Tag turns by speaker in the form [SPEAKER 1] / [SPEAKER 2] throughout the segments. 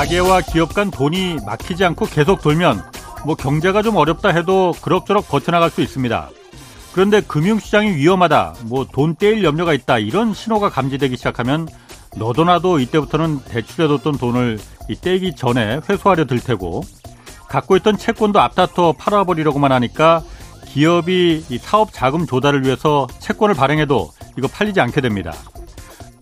[SPEAKER 1] 가게와 기업 간 돈이 막히지 않고 계속 돌면 뭐 경제가 좀 어렵다 해도 그럭저럭 버텨나갈 수 있습니다. 그런데 금융시장이 위험하다, 뭐 돈 떼일 염려가 있다 이런 신호가 감지되기 시작하면 너도나도 이때부터는 대출해뒀던 돈을 이 떼기 전에 회수하려 들 테고 갖고 있던 채권도 앞다퉈 팔아버리려고만 하니까 기업이 이 사업 자금 조달을 위해서 채권을 발행해도 이거 팔리지 않게 됩니다.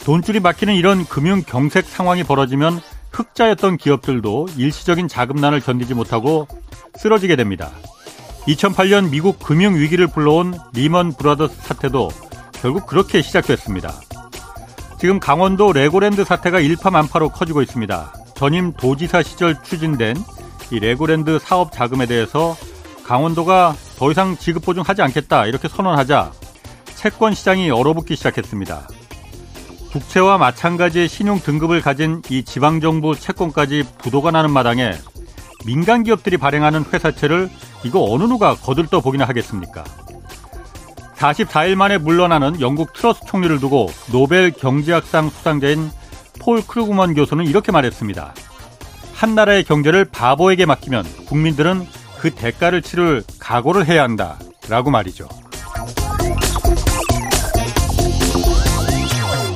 [SPEAKER 1] 돈줄이 막히는 이런 금융 경색 상황이 벌어지면 흑자였던 기업들도 일시적인 자금난을 견디지 못하고 쓰러지게 됩니다. 2008년 미국 금융 위기를 불러온 리먼 브라더스 사태도 결국 그렇게 시작됐습니다. 지금 강원도 레고랜드 사태가 일파만파로 커지고 있습니다. 전임 도지사 시절 추진된 이 레고랜드 사업 자금에 대해서 강원도가 더 이상 지급 보증하지 않겠다 이렇게 선언하자 채권 시장이 얼어붙기 시작했습니다. 국채와 마찬가지의 신용 등급을 가진 이 지방정부 채권까지 부도가 나는 마당에 민간 기업들이 발행하는 회사채를 이거 어느 누가 거들떠 보기나 하겠습니까? 44일 만에 물러나는 영국 트러스 총리를 두고 노벨 경제학상 수상자인 폴 크루그먼 교수는 이렇게 말했습니다. 한 나라의 경제를 바보에게 맡기면 국민들은 그 대가를 치를 각오를 해야 한다. 라고 말이죠.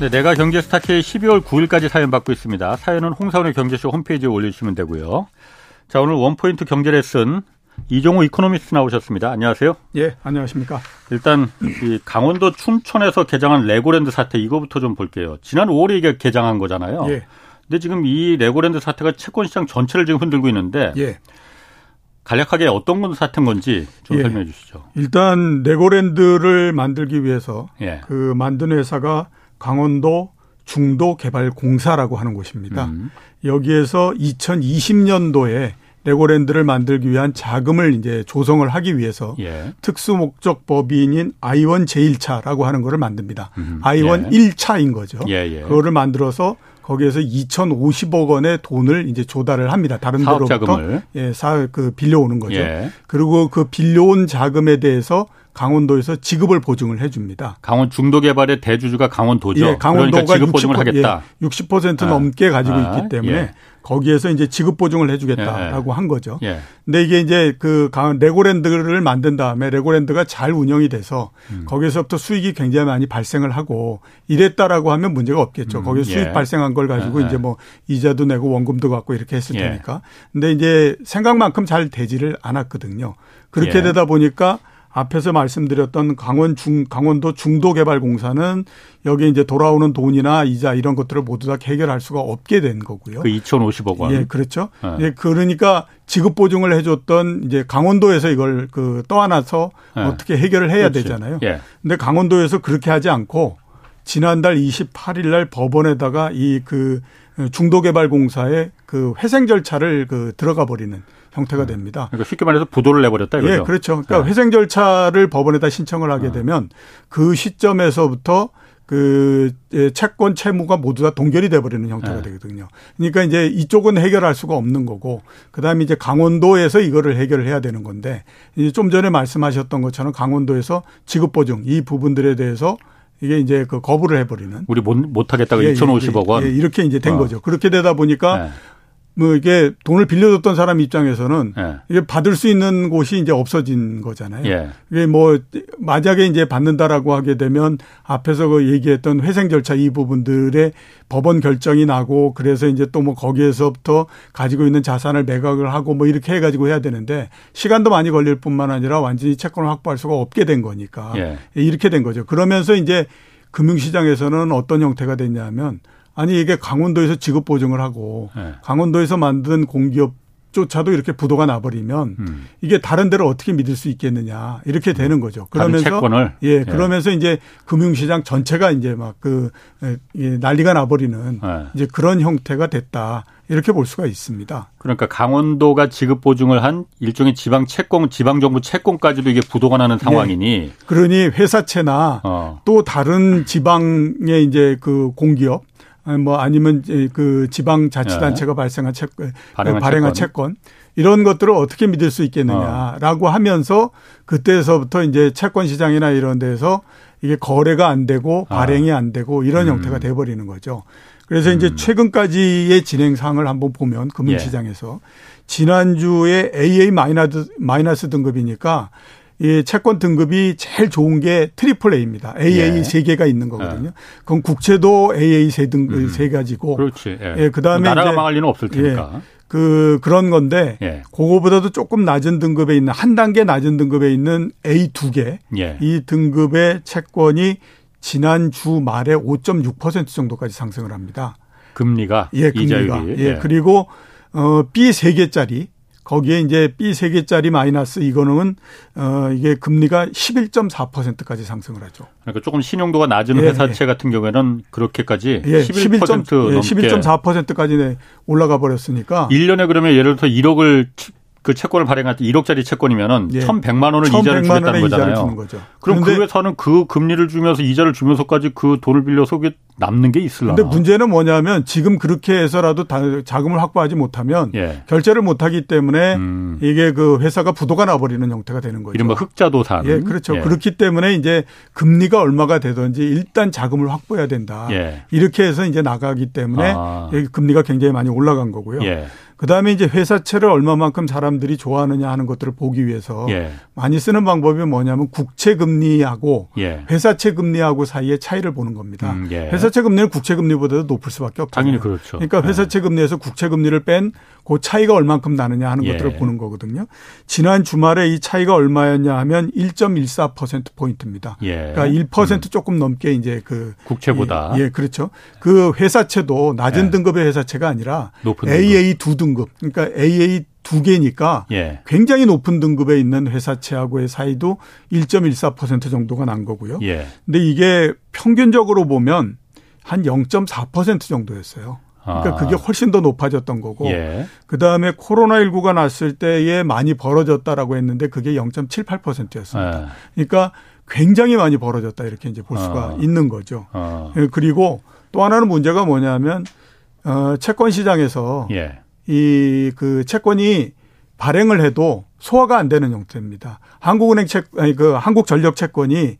[SPEAKER 1] 네, 내가 경제 스타 K 12월 9일까지 사연 받고 있습니다. 사연은 홍사훈의 경제쇼 홈페이지에 올려주시면 되고요. 자, 오늘 원포인트 경제 레슨 이종우 이코노미스트 나오셨습니다. 안녕하세요.
[SPEAKER 2] 예, 안녕하십니까.
[SPEAKER 1] 일단 이 강원도 춘천에서 개장한 레고랜드 사태 이거부터 좀 볼게요. 지난 5월에 이게 개장한 거잖아요. 예. 근데 지금 이 레고랜드 사태가 채권 시장 전체를 지금 흔들고 있는데 예. 간략하게 어떤 건 사태인 건지 좀 예. 설명해 주시죠.
[SPEAKER 2] 일단 레고랜드를 만들기 위해서 예. 그 만든 회사가 강원도 중도 개발 공사라고 하는 곳입니다. 음. 여기에서 2020년도에 레고랜드를 만들기 위한 자금을 이제 조성을 하기 위해서 예. 특수 목적 법인인 아이원 제1차라고 하는 거를 만듭니다. 음. 아이원 예. 1차인 거죠. 예, 예. 그거를 만들어서 거기에서 2,050억 원의 돈을 이제 조달을 합니다. 다른 데로부터 예, 사그 빌려오는 거죠. 예. 그리고 그 빌려온 자금에 대해서 강원도에서 지급을 보증을 해줍니다.
[SPEAKER 1] 강원 중도 개발의 대주주가 강원도죠. 예, 강원도가 그러니까 지급 보증을 60%, 하겠다.
[SPEAKER 2] 예, 60% 아. 넘게 가지고 아. 있기 때문에 예. 거기에서 이제 지급 보증을 해주겠다라고 예. 한 거죠. 예. 근데 이게 이제 그 레고랜드를 만든 다음에 레고랜드가 잘 운영이 돼서 음. 거기서부터 수익이 굉장히 많이 발생을 하고 이랬다라고 하면 문제가 없겠죠. 음. 거기서 수익 예. 발생한 걸 가지고 예. 이제 뭐 이자도 내고 원금도 갖고 이렇게 했을 예. 테니까. 근데 이제 생각만큼 잘 되지를 않았거든요. 그렇게 되다 보니까 앞에서 말씀드렸던 강원 중 강원도 중도 개발 공사는 여기 이제 돌아오는 돈이나 이자 이런 것들을 모두 다 해결할 수가 없게 된 거고요.
[SPEAKER 1] 그 2,050억 원.
[SPEAKER 2] 예, 그렇죠. 네. 예, 그러니까 지급 보증을 해줬던 이제 강원도에서 이걸 그 떠안아서 네. 어떻게 해결을 해야 그렇지. 되잖아요. 예. 근데 강원도에서 그렇게 하지 않고 지난달 28일 날 법원에다가 이 그 중도개발공사의 그 회생 절차를 그 들어가 버리는 형태가 음. 됩니다.
[SPEAKER 1] 그러니까 쉽게 말해서 부도를 내버렸다 이거죠.
[SPEAKER 2] 예, 그렇죠. 그러니까 네. 회생 절차를 법원에다 신청을 하게 네. 되면 그 시점에서부터 그 예, 채권 채무가 모두 다 동결이 돼버리는 형태가 네. 되거든요. 그러니까 이제 이쪽은 해결할 수가 없는 거고, 그 다음에 이제 강원도에서 이거를 해결을 해야 되는 건데, 이제 좀 전에 말씀하셨던 것처럼 강원도에서 지급 보증 이 부분들에 대해서 이게 이제 그 거부를 해버리는.
[SPEAKER 1] 우리 못, 못하겠다고 예, 2,050억 원.
[SPEAKER 2] 예, 이렇게 이제 된 어. 거죠. 그렇게 되다 보니까 네. 뭐 이게 돈을 빌려줬던 사람 입장에서는 예. 이게 받을 수 있는 곳이 이제 없어진 거잖아요. 예. 이게 뭐 만약에 이제 받는다라고 하게 되면 앞에서 그 얘기했던 회생 절차 이 부분들의 법원 결정이 나고 그래서 이제 또 뭐 거기에서부터 가지고 있는 자산을 매각을 하고 뭐 이렇게 해가지고 해야 되는데 시간도 많이 걸릴 뿐만 아니라 완전히 채권을 확보할 수가 없게 된 거니까 예. 이렇게 된 거죠. 그러면서 이제 금융시장에서는 어떤 형태가 됐냐면 아니 이게 강원도에서 지급 보증을 하고 네. 강원도에서 만든 공기업 조차도 이렇게 부도가 나버리면 음. 이게 다른 데를 어떻게 믿을 수 있겠느냐 이렇게 되는 거죠. 그러면서
[SPEAKER 1] 채권을
[SPEAKER 2] 예, 예, 그러면서 이제 금융시장 전체가 이제 막그 난리가 나버리는 네. 이제 그런 형태가 됐다 이렇게 볼 수가 있습니다.
[SPEAKER 1] 그러니까 강원도가 지급 보증을 한 일종의 지방 채권, 지방 정부 채권까지도 이게 부도가 나는 상황이니. 네.
[SPEAKER 2] 그러니 회사채나 어. 또 다른 지방의 이제 그 공기업 뭐 아니면 그 지방 자치단체가 네. 발생한 채권, 발행한, 발행한 채권. 채권. 이런 것들을 어떻게 믿을 수 있겠느냐라고 어. 하면서 그때서부터 이제 채권 시장이나 이런 데서 이게 거래가 안 되고 아. 발행이 안 되고 이런 음. 형태가 돼 버리는 거죠. 그래서 음. 이제 최근까지의 진행 상을 한번 보면 금융시장에서 예. 지난주에 AA 마이너스 등급이니까 이 채권 등급이 제일 좋은 게 트리플 A입니다. AA 예. 세 개가 있는 거거든요. 예. 그럼 국채도 AA 세 등급 음. 세 가지고.
[SPEAKER 1] 그렇지. 예. 예 그다음에 나라가 망할 리는 없을 테니까.
[SPEAKER 2] 예. 그 그런 건데 예. 그거보다도 조금 낮은 등급에 있는 한 단계 낮은 등급에 있는 A 두 개. 예. 이 등급의 채권이 지난 주 말에 5.6% 정도까지 상승을 합니다.
[SPEAKER 1] 금리가
[SPEAKER 2] 예, 금리가. 이자율이. 예. 예. 그리고 어 B 세 개짜리 거기에 이제 B 세 개짜리 마이너스 이거는 어 이게 금리가 11.4%까지 상승을 하죠.
[SPEAKER 1] 그러니까 조금 신용도가 낮은 예, 회사채 예. 같은 경우에는 그렇게까지 예, 11% 11. 넘게
[SPEAKER 2] 11.4%까지 올라가 버렸으니까
[SPEAKER 1] 1년에 그러면 예를 들어서 1억을 그 채권을 발행할 때 1억짜리 채권이면은 예. 1,100만 원을 1 이자를 주겠다는 거잖아요. 그럼 그 회사는 그 금리를 주면서 이자를 주면서까지 그 돈을 빌려서 그게 남는 게 있을라나?
[SPEAKER 2] 근데 문제는 뭐냐면 지금 그렇게 해서라도 자금을 확보하지 못하면 예. 결제를 못 하기 때문에 음. 이게 그 회사가 부도가 나 버리는 형태가 되는 거죠.
[SPEAKER 1] 이른바 흑자도산.
[SPEAKER 2] 예, 그렇죠. 예. 그렇기 때문에 이제 금리가 얼마가 되든지 일단 자금을 확보해야 된다. 예. 이렇게 해서 이제 나가기 때문에 아. 금리가 굉장히 많이 올라간 거고요. 예. 그다음에 이제 회사채를 얼마만큼 사람들이 좋아하느냐 하는 것들을 보기 위해서 예. 많이 쓰는 방법이 뭐냐면 국채 금리하고 예. 회사채 금리하고 사이의 차이를 보는 겁니다. 음, 예. 회사채 금리는 국채 금리보다도 높을 수밖에 없죠.
[SPEAKER 1] 당연히 그렇죠.
[SPEAKER 2] 그러니까 예. 회사채 금리에서 국채 금리를 뺀 그 차이가 얼만큼 나느냐 하는 예. 것들을 보는 거거든요. 지난 주말에 이 차이가 얼마였냐 하면 1.14% 포인트입니다. 예. 그러니까 1% 음. 조금 넘게 이제 그
[SPEAKER 1] 국채보다
[SPEAKER 2] 예, 그렇죠. 그 회사채도 낮은 등급의 회사채가 아니라 AA 두 등급 등급, 그러니까 AA 두 개니까 예. 굉장히 높은 등급에 있는 회사채하고의 사이도 1.14% 정도가 난 거고요. 예. 근데 이게 평균적으로 보면 한 0.4% 정도였어요. 그러니까 아. 그게 훨씬 더 높아졌던 거고 예. 그다음에 코로나19가 났을 때에 많이 벌어졌다라고 했는데 그게 0.78%였습니다. 예. 그러니까 굉장히 많이 벌어졌다 이렇게 이제 볼 수가 아. 있는 거죠. 아. 예, 그리고 또 하나는 문제가 뭐냐면 어 채권 시장에서 예. 이 그 채권이 발행을 해도 소화가 안 되는 형태입니다. 한국은행 채 아니 그 한국전력 채권이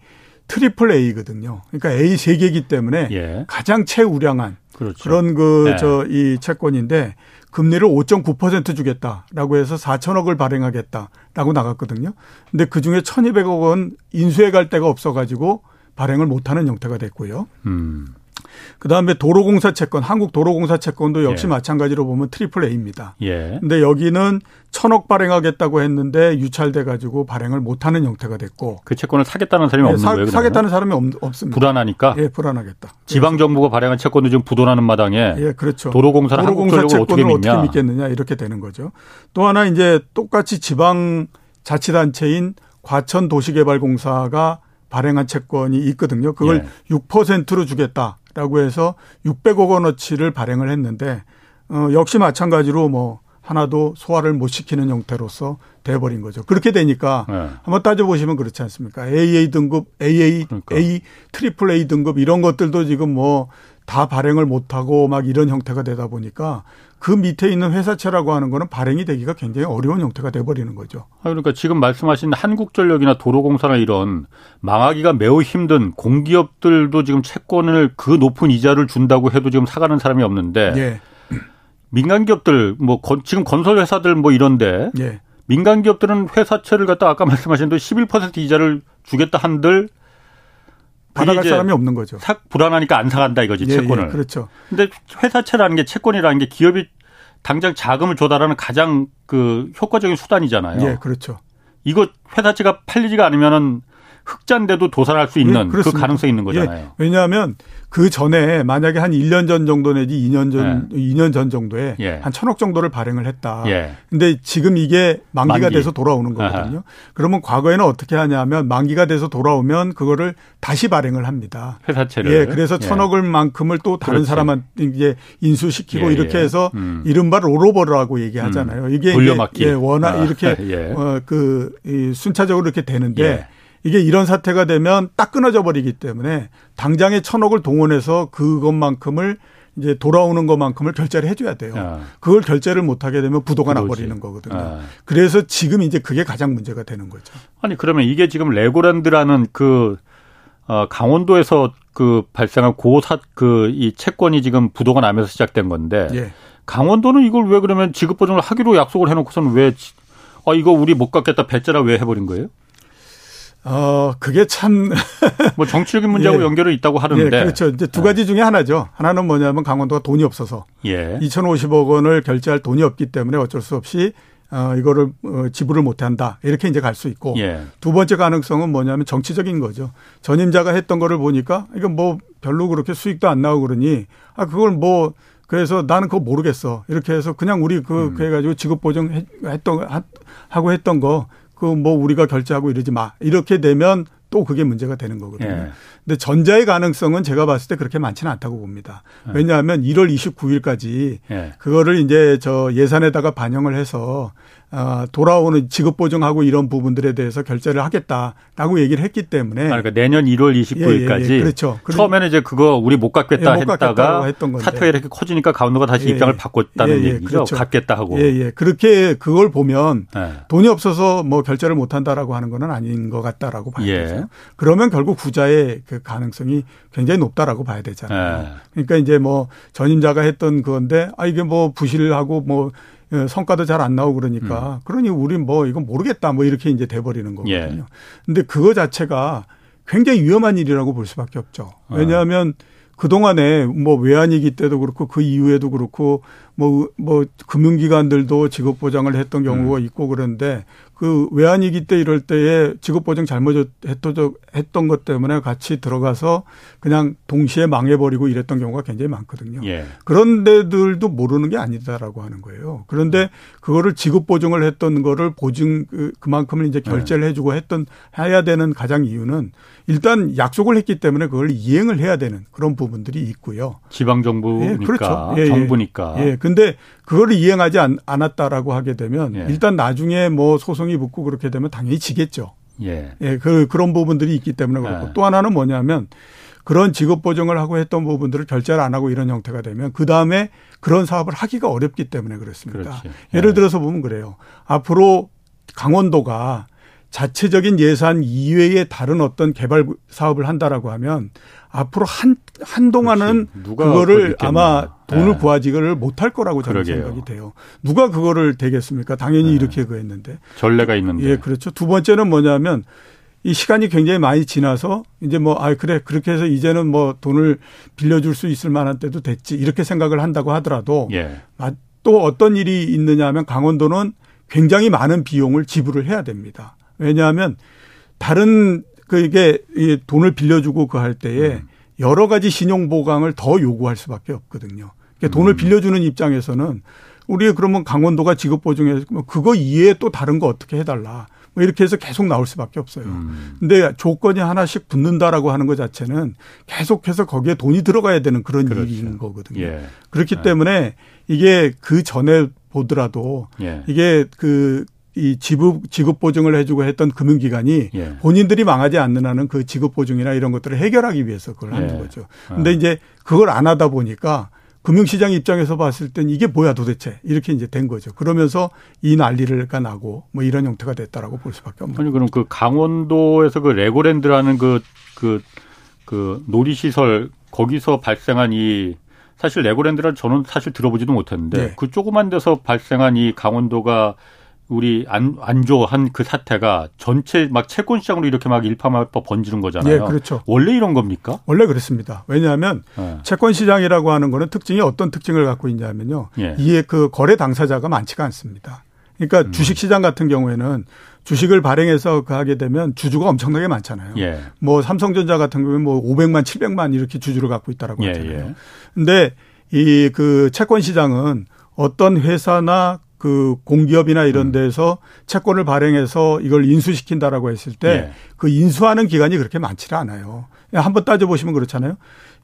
[SPEAKER 2] 트리플 A거든요. 그러니까 A 세 개이기 때문에 예. 가장 최우량한 그렇죠. 그런 그 저이 네. 채권인데 금리를 5.9% 주겠다라고 해서 4천억을 발행하겠다라고 나갔거든요. 근데 그 중에 1,200억 원 인수해 갈 데가 없어 가지고 발행을 못 하는 형태가 됐고요. 음. 그다음에 도로공사 채권, 한국 도로공사 채권도 역시 예. 마찬가지로 보면 트리플 A입니다. 예. 근데 여기는 천억 발행하겠다고 했는데 유찰돼 가지고 발행을 못 하는 형태가 됐고
[SPEAKER 1] 그 채권을 사겠다는 사람이 예, 없는 사, 거예요.
[SPEAKER 2] 사겠다는 사람이 없, 습니다
[SPEAKER 1] 불안하니까.
[SPEAKER 2] 예, 불안하겠다.
[SPEAKER 1] 지방 정부가 발행한 채권도 지금 부도나는 마당에 예, 그렇죠. 도로공사를 도로공사 채권을 어떻게.
[SPEAKER 2] 어떻게 믿겠느냐 이렇게 되는 거죠. 또 하나 이제 똑같이 지방 자치단체인 과천 도시개발공사가 발행한 채권이 있거든요. 그걸 예. 6%로 주겠다 라고 해서 600억 원어치를 발행을 했는데 어 역시 마찬가지로 뭐 하나도 소화를 못 시키는 형태로서 돼버린 거죠. 그렇게 되니까 네. 한번 따져보시면 그렇지 않습니까? AA 등급, AA, 그러니까. A, 트리플 A 등급 이런 것들도 지금 뭐 다 발행을 못하고 막 이런 형태가 되다 보니까 그 밑에 있는 회사채라고 하는 거는 발행이 되기가 굉장히 어려운 형태가 돼버리는 거죠.
[SPEAKER 1] 그러니까 지금 말씀하신 한국전력이나 도로공사나 이런 망하기가 매우 힘든 공기업들도 지금 채권을 그 높은 이자를 준다고 해도 지금 사가는 사람이 없는데 예. 민간 기업들 뭐 건, 지금 건설 회사들 뭐 이런데 예. 민간 기업들은 회사채를 갖다 아까 말씀하신 대로 11% 이자를 주겠다 한들
[SPEAKER 2] 받아갈 사람이 없는 거죠.
[SPEAKER 1] 사, 불안하니까 안 사간다 이거지 예, 채권을. 예,
[SPEAKER 2] 그렇죠.
[SPEAKER 1] 근데 회사채라는 게 채권이라는 게 기업이 당장 자금을 조달하는 가장 그 효과적인 수단이잖아요.
[SPEAKER 2] 예, 그렇죠.
[SPEAKER 1] 이거 회사채가 팔리지가 않으면은 흑자인데도 도산할 수 있는 예, 그 가능성이 있는 거잖아요. 예,
[SPEAKER 2] 왜냐하면 그 전에 만약에 한 1년 전 정도 내지 2년 전, 예. 2년 전 정도에 예. 한 천억 정도를 발행을 했다. 예. 근데 지금 이게 만기가 만기. 돼서 돌아오는 거거든요. 아하. 그러면 과거에는 어떻게 하냐면 만기가 돼서 돌아오면 그거를 다시 발행을 합니다.
[SPEAKER 1] 회사채를.
[SPEAKER 2] 예. 그래서 예. 천억을 만큼을 또 다른 그렇지. 사람한테 이제 인수시키고 예, 이렇게 예. 해서 음. 이른바 롤오버라고 얘기하잖아요. 음. 이게
[SPEAKER 1] 돌려막기.
[SPEAKER 2] 예, 워낙 아. 이렇게 어, 그 순차적으로 이렇게 되는데 이게 이런 사태가 되면 딱 끊어져 버리기 때문에 당장에 천억을 동원해서 그것만큼을 이제 돌아오는 것만큼을 결제를 해줘야 돼요. 아. 그걸 결제를 못하게 되면 부도가 그러지. 나버리는 거거든요. 아. 그래서 지금 이제 그게 가장 문제가 되는 거죠.
[SPEAKER 1] 아니 그러면 이게 지금 레고랜드라는 그 어, 강원도에서 그 발생한 고사 그 이 채권이 지금 부도가 나면서 시작된 건데 예. 강원도는 이걸 왜 그러면 지급 보증을 하기로 약속을 해놓고서는 왜 어, 이거 우리 못 갚겠다 배째라 왜 해버린 거예요?
[SPEAKER 2] 어, 그게 참.
[SPEAKER 1] 뭐 정치적인 문제하고 예. 연결이 있다고 하는데. 예,
[SPEAKER 2] 그렇죠. 이제 두 가지 중에 하나죠. 하나는 뭐냐면 강원도가 돈이 없어서. 예. 2,050억 원을 결제할 돈이 없기 때문에 어쩔 수 없이 어, 이거를 어, 지불을 못 한다. 이렇게 이제 갈 수 있고. 예. 두 번째 가능성은 뭐냐면 정치적인 거죠. 전임자가 했던 거를 보니까 이거 뭐 별로 그렇게 수익도 안 나오고 그러니 아, 그걸 뭐 그래서 나는 그거 모르겠어. 이렇게 해서 그냥 우리 그, 음. 그래가지고 지급 보증 했던, 하고 했던 거 그 뭐 우리가 결제하고 이러지 마. 이렇게 되면 또 그게 문제가 되는 거거든요. 예. 근데 전자의 가능성은 제가 봤을 때 그렇게 많지는 않다고 봅니다. 예. 왜냐하면 1월 29일까지 예. 그거를 이제 저 예산에다가 반영을 해서 어, 돌아오는 지급 보증하고 이런 부분들에 대해서 결제를 하겠다라고 얘기를 했기 때문에
[SPEAKER 1] 그러니까 내년 1월 29일까지 예, 예, 예. 그렇죠. 처음에는 이제 그거 우리 못 갚겠다 못 했다가 사태가 이렇게 커지니까 강원도가 다시 예, 입장을 바꿨다는 얘기죠. 그렇죠. 갚겠다 하고.
[SPEAKER 2] 예, 예. 그렇게 그걸 보면 돈이 없어서 뭐 결제를 못 한다라고 하는 거는 아닌 것 같다라고 봐야 되죠. 그러면 결국 부자의 그 가능성이 굉장히 높다라고 봐야 되잖아요. 그러니까 이제 뭐 전임자가 했던 그건데 아 이게 뭐 부실하고 뭐 예, 성과도 잘 안 나오고 그러니까 음. 그러니 우리 뭐 이건 모르겠다 뭐 이렇게 이제 돼버리는 거거든요. 예. 근데 그거 자체가 굉장히 위험한 일이라고 볼 수밖에 없죠. 아. 왜냐하면 어. 그동안에 뭐 외환위기 때도 그렇고 그 이후에도 그렇고 뭐, 뭐, 금융기관들도 직업보장을 했던 경우가 음. 있고 그런데 그 외환위기 때 이럴 때에 직업보장 잘못했던 것 때문에 같이 들어가서 그냥 동시에 망해버리고 이랬던 경우가 굉장히 많거든요. 예. 그런 데들도 모르는 게 아니다라고 하는 거예요. 그런데 그거를 직업보증을 했던 거를 보증 그, 그만큼을 이제 결제를 네. 해주고 했던 해야 되는 가장 이유는 일단 약속을 했기 때문에 그걸 이행을 해야 되는 그런 부분들이 있고요.
[SPEAKER 1] 지방 정부니까 예, 그렇죠. 예, 예. 정부니까.
[SPEAKER 2] 예. 근데 그거를 이행하지 않, 았다라고 하게 되면 예. 일단 나중에 뭐 소송이 붙고 그렇게 되면 당연히 지겠죠. 예. 예. 그 그런 부분들이 있기 때문에 그렇고 예. 또 하나는 뭐냐면 그런 직업 보정을 하고 했던 부분들을 결제를 안 하고 이런 형태가 되면 그 다음에 그런 사업을 하기가 어렵기 때문에 그렇습니다. 그렇지. 예를 들어서 보면 그래요. 앞으로 강원도가 자체적인 예산 이외에 다른 어떤 개발 사업을 한다라고 하면 앞으로 한 한동안은 그거를 아마 돈을 네. 구하지를 못할 거라고 저는 그러게요. 생각이 돼요. 누가 그거를 되겠습니까? 당연히 네. 이렇게 그했는데
[SPEAKER 1] 전례가 있는데.
[SPEAKER 2] 예, 그렇죠. 두 번째는 뭐냐면 이 시간이 굉장히 많이 지나서 이제 뭐, 아, 그래, 그렇게 해서 이제는 뭐 돈을 빌려줄 수 있을 만한 때도 됐지. 이렇게 생각을 한다고 하더라도 예. 또 어떤 일이 있느냐 하면 강원도는 굉장히 많은 비용을 지불을 해야 됩니다. 왜냐하면 다른 그 이게 돈을 빌려주고 그 할 때에 음. 여러 가지 신용 보강을 더 요구할 수밖에 없거든요. 그러니까 돈을 음. 빌려주는 입장에서는 우리 그러면 강원도가 지급 보증해 뭐 그거 이외에 또 다른 거 어떻게 해달라. 뭐 이렇게 해서 계속 나올 수밖에 없어요. 음. 근데 조건이 하나씩 붙는다라고 하는 것 자체는 계속해서 거기에 돈이 들어가야 되는 그런 그렇죠. 일인 거거든요. 예. 그렇기 예. 때문에 이게 그 전에 보더라도 예. 이게 그 이 지급 지급 보증을 해주고 했던 금융기관이 예. 본인들이 망하지 않는 한은 그 지급 보증이나 이런 것들을 해결하기 위해서 그걸 하는 예. 거죠. 근데 어. 이제 그걸 안 하다 보니까 금융시장 입장에서 봤을 땐 이게 뭐야 도대체 이렇게 이제 된 거죠. 그러면서 이 난리를 나고 뭐 이런 형태가 됐다라고 볼 수밖에 없는.
[SPEAKER 1] 아니 그럼 그 강원도에서 그 레고랜드라는 그 그 그 놀이시설 거기서 발생한 이 사실 레고랜드를 저는 사실 들어보지도 못했는데 네. 그 조그만 데서 발생한 이 강원도가 우리 안, 안조한 그 사태가 전체 막 채권 시장으로 이렇게 막 일파만파 번지는 거잖아요.
[SPEAKER 2] 예, 그렇죠.
[SPEAKER 1] 원래 이런 겁니까?
[SPEAKER 2] 원래 그렇습니다. 왜냐하면 예. 채권 시장이라고 하는 거는 특징이 어떤 특징을 갖고 있냐면요. 예. 이에 그 거래 당사자가 많지가 않습니다. 그러니까 음. 주식 시장 같은 경우에는 주식을 발행해서 그 하게 되면 주주가 엄청나게 많잖아요. 예. 뭐 삼성전자 같은 경우에 뭐 500만, 700만 이렇게 주주를 갖고 있다라고 예, 하잖아요. 예. 근데 이 그 채권 시장은 어떤 회사나 그 공기업이나 이런 음. 데서 채권을 발행해서 이걸 인수시킨다라고 했을 때그 예. 인수하는 기간이 그렇게 많지는 않아요. 한번 따져보시면 그렇잖아요.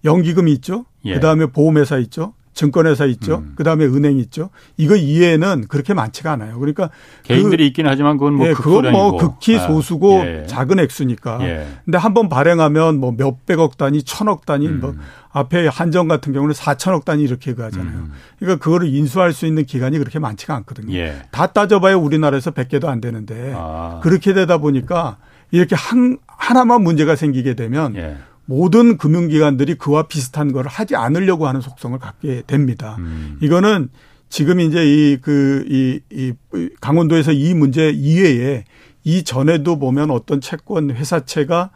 [SPEAKER 2] 연기금이 있죠. 예. 그 다음에 보험회사 있죠. 증권회사 있죠. 음. 그다음에 은행 있죠. 이거 이해는 그렇게 많지가 않아요. 그러니까
[SPEAKER 1] 개인들이 그, 있긴 하지만 그건 뭐
[SPEAKER 2] 예, 그건 뭐 극히 아, 소수고 예. 작은 액수니까. 예. 근데 한 번 발행하면 뭐 몇백억 단위, 천억 단위 뭐 음. 뭐 앞에 한정 같은 경우는 4천억 단위 이렇게 그 하잖아요. 음. 그러니까 그거를 인수할 수 있는 기간이 그렇게 많지가 않거든요. 예. 다 따져봐야 우리나라에서 100개도 안 되는데 아. 그렇게 되다 보니까 이렇게 한 하나만 문제가 생기게 되면 예. 모든 금융기관들이 그와 비슷한 걸 하지 않으려고 하는 속성을 갖게 됩니다. 음. 이거는 지금 이제 이, 그, 이, 이, 강원도에서 이 문제 이외에 이전에도 보면 어떤 채권 회사채가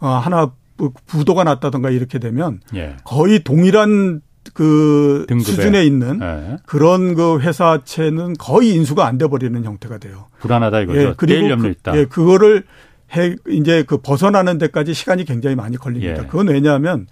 [SPEAKER 2] 어, 하나 부도가 났다던가 이렇게 되면 예. 거의 동일한 그 등급에. 수준에 있는 예. 그런 그 회사채는 거의 인수가 안 돼 버리는 형태가 돼요.
[SPEAKER 1] 불안하다 이거죠. 예,
[SPEAKER 2] 그리고
[SPEAKER 1] 그.
[SPEAKER 2] 예, 그거를 해 이제 그 벗어나는 데까지 시간이 굉장히 많이 걸립니다. 예. 그건 왜냐하면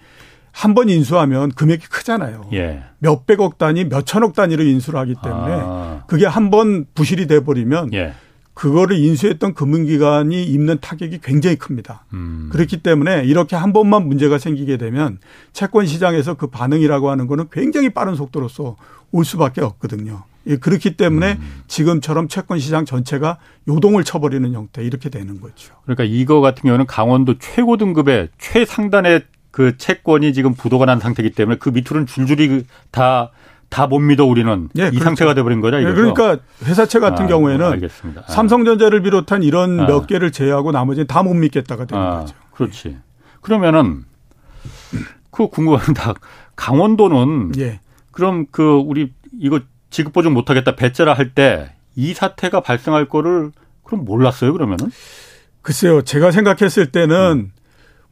[SPEAKER 2] 한 번 인수하면 금액이 크잖아요. 예. 몇 백억 단위, 몇 천억 단위로 인수를 하기 때문에 아. 그게 한 번 부실이 돼 버리면 예. 그거를 인수했던 금융기관이 입는 타격이 굉장히 큽니다. 음. 그렇기 때문에 이렇게 한 번만 문제가 생기게 되면 채권 시장에서 그 반응이라고 하는 거는 굉장히 빠른 속도로서 올 수밖에 없거든요. 예, 그렇기 때문에 음. 지금처럼 채권 시장 전체가 요동을 쳐버리는 형태 이렇게 되는 거죠.
[SPEAKER 1] 그러니까 이거 같은 경우는 강원도 최고 등급의 최상단의 그 채권이 지금 부도가 난 상태이기 때문에 그 밑으로는 줄줄이 다 다 못 믿어 우리는 예, 이 그렇죠. 상태가 돼버린 거죠. 예,
[SPEAKER 2] 그러니까 회사채 같은 아, 경우에는 알겠습니다. 삼성전자를 비롯한 이런 아. 몇 개를 제외하고 나머지는 다 못 믿겠다가 되는 아, 거죠.
[SPEAKER 1] 그렇지. 그러면은 그 궁금합니다. 강원도는 예. 그럼 그 우리 이거 지급 보증 못하겠다 배째라 할 때 이 사태가 발생할 거를 그럼 몰랐어요 그러면은?
[SPEAKER 2] 글쎄요 제가 생각했을 때는 음.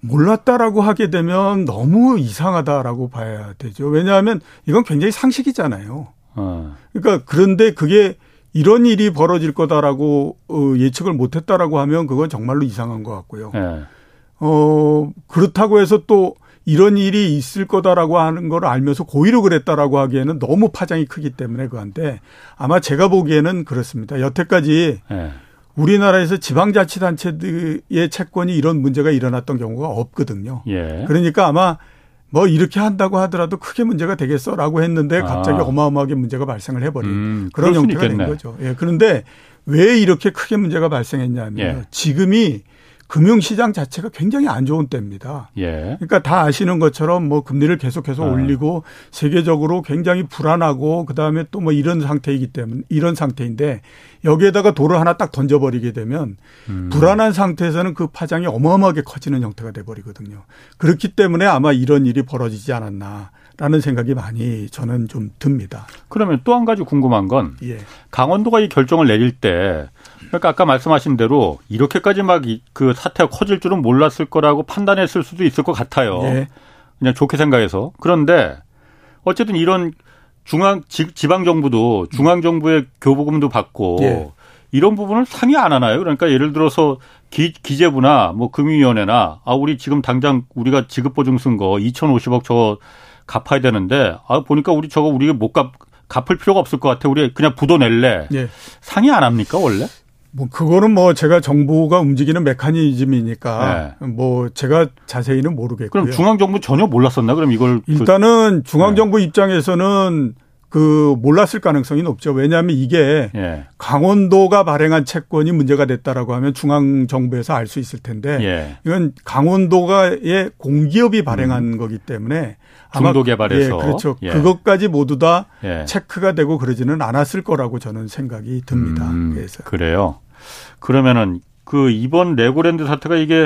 [SPEAKER 2] 몰랐다라고 하게 되면 너무 이상하다라고 봐야 되죠. 왜냐하면 이건 굉장히 상식이잖아요. 어. 그러니까 그런데 그게 이런 일이 벌어질 거다라고 어, 예측을 못했다라고 하면 그건 정말로 이상한 것 같고요. 네. 어 그렇다고 해서 또 이런 일이 있을 거다라고 하는 걸 알면서 고의로 그랬다라고 하기에는 너무 파장이 크기 때문에 그한데 아마 제가 보기에는 그렇습니다. 여태까지 네. 우리나라에서 지방자치단체들의 채권이 이런 문제가 일어났던 경우가 없거든요. 예. 그러니까 아마 뭐 이렇게 한다고 하더라도 크게 문제가 되겠어라고 했는데 갑자기 아. 어마어마하게 문제가 발생을 해버린 음, 그런 형태가. 된 거죠. 예. 그런데 왜 이렇게 크게 문제가 발생했냐면 예. 지금이 금융시장 자체가 굉장히 안 좋은 때입니다. 예. 그러니까 다 아시는 것처럼 뭐 금리를 계속해서 아. 올리고 세계적으로 굉장히 불안하고 그다음에 또 뭐 이런 상태이기 때문에 이런 상태인데 여기에다가 돌을 하나 딱 던져버리게 되면 음. 불안한 상태에서는 그 파장이 어마어마하게 커지는 형태가 돼버리거든요. 그렇기 때문에 아마 이런 일이 벌어지지 않았나. 라는 생각이 많이 저는 좀 듭니다.
[SPEAKER 1] 그러면 또 한 가지 궁금한 건 예. 강원도가 이 결정을 내릴 때 그러니까 아까 말씀하신 대로 이렇게까지 막 그 사태가 커질 줄은 몰랐을 거라고 판단했을 수도 있을 것 같아요. 예. 그냥 좋게 생각해서. 그런데 어쨌든 이런 중앙 지방 정부도 중앙 정부의 교부금도 받고 예. 이런 부분을 상의 안 하나요? 그러니까 예를 들어서 기, 기재부나 뭐 금융위원회나 아 우리 지금 당장 우리가 지급 보증 쓴 거 2,050억 저거 갚아야 되는데 아 보니까 우리 저거 우리가 못 갚, 갚을 필요가 없을 것 같아. 우리 그냥 부도 낼래. 예. 상의 안 합니까 원래?
[SPEAKER 2] 뭐 그거는 뭐 제가 정부가 움직이는 메커니즘이니까 네. 뭐 제가 자세히는 모르겠고요.
[SPEAKER 1] 그럼 중앙 정부 전혀 몰랐었나? 그럼 이걸
[SPEAKER 2] 그 일단은 중앙 정부 네. 입장에서는 그 몰랐을 가능성이 높죠. 왜냐하면 이게 예. 강원도가 발행한 채권이 문제가 됐다라고 하면 중앙 정부에서 알 수 있을 텐데 예. 이건 강원도가의 공기업이 발행한 음. 거기 때문에
[SPEAKER 1] 중도 개발에서
[SPEAKER 2] 예, 그렇죠. 예. 그것까지 모두 다 예. 체크가 되고 그러지는 않았을 거라고 저는 생각이 듭니다. 음,
[SPEAKER 1] 그래서 그래요. 그러면은 그 이번 레고랜드 사태가 이게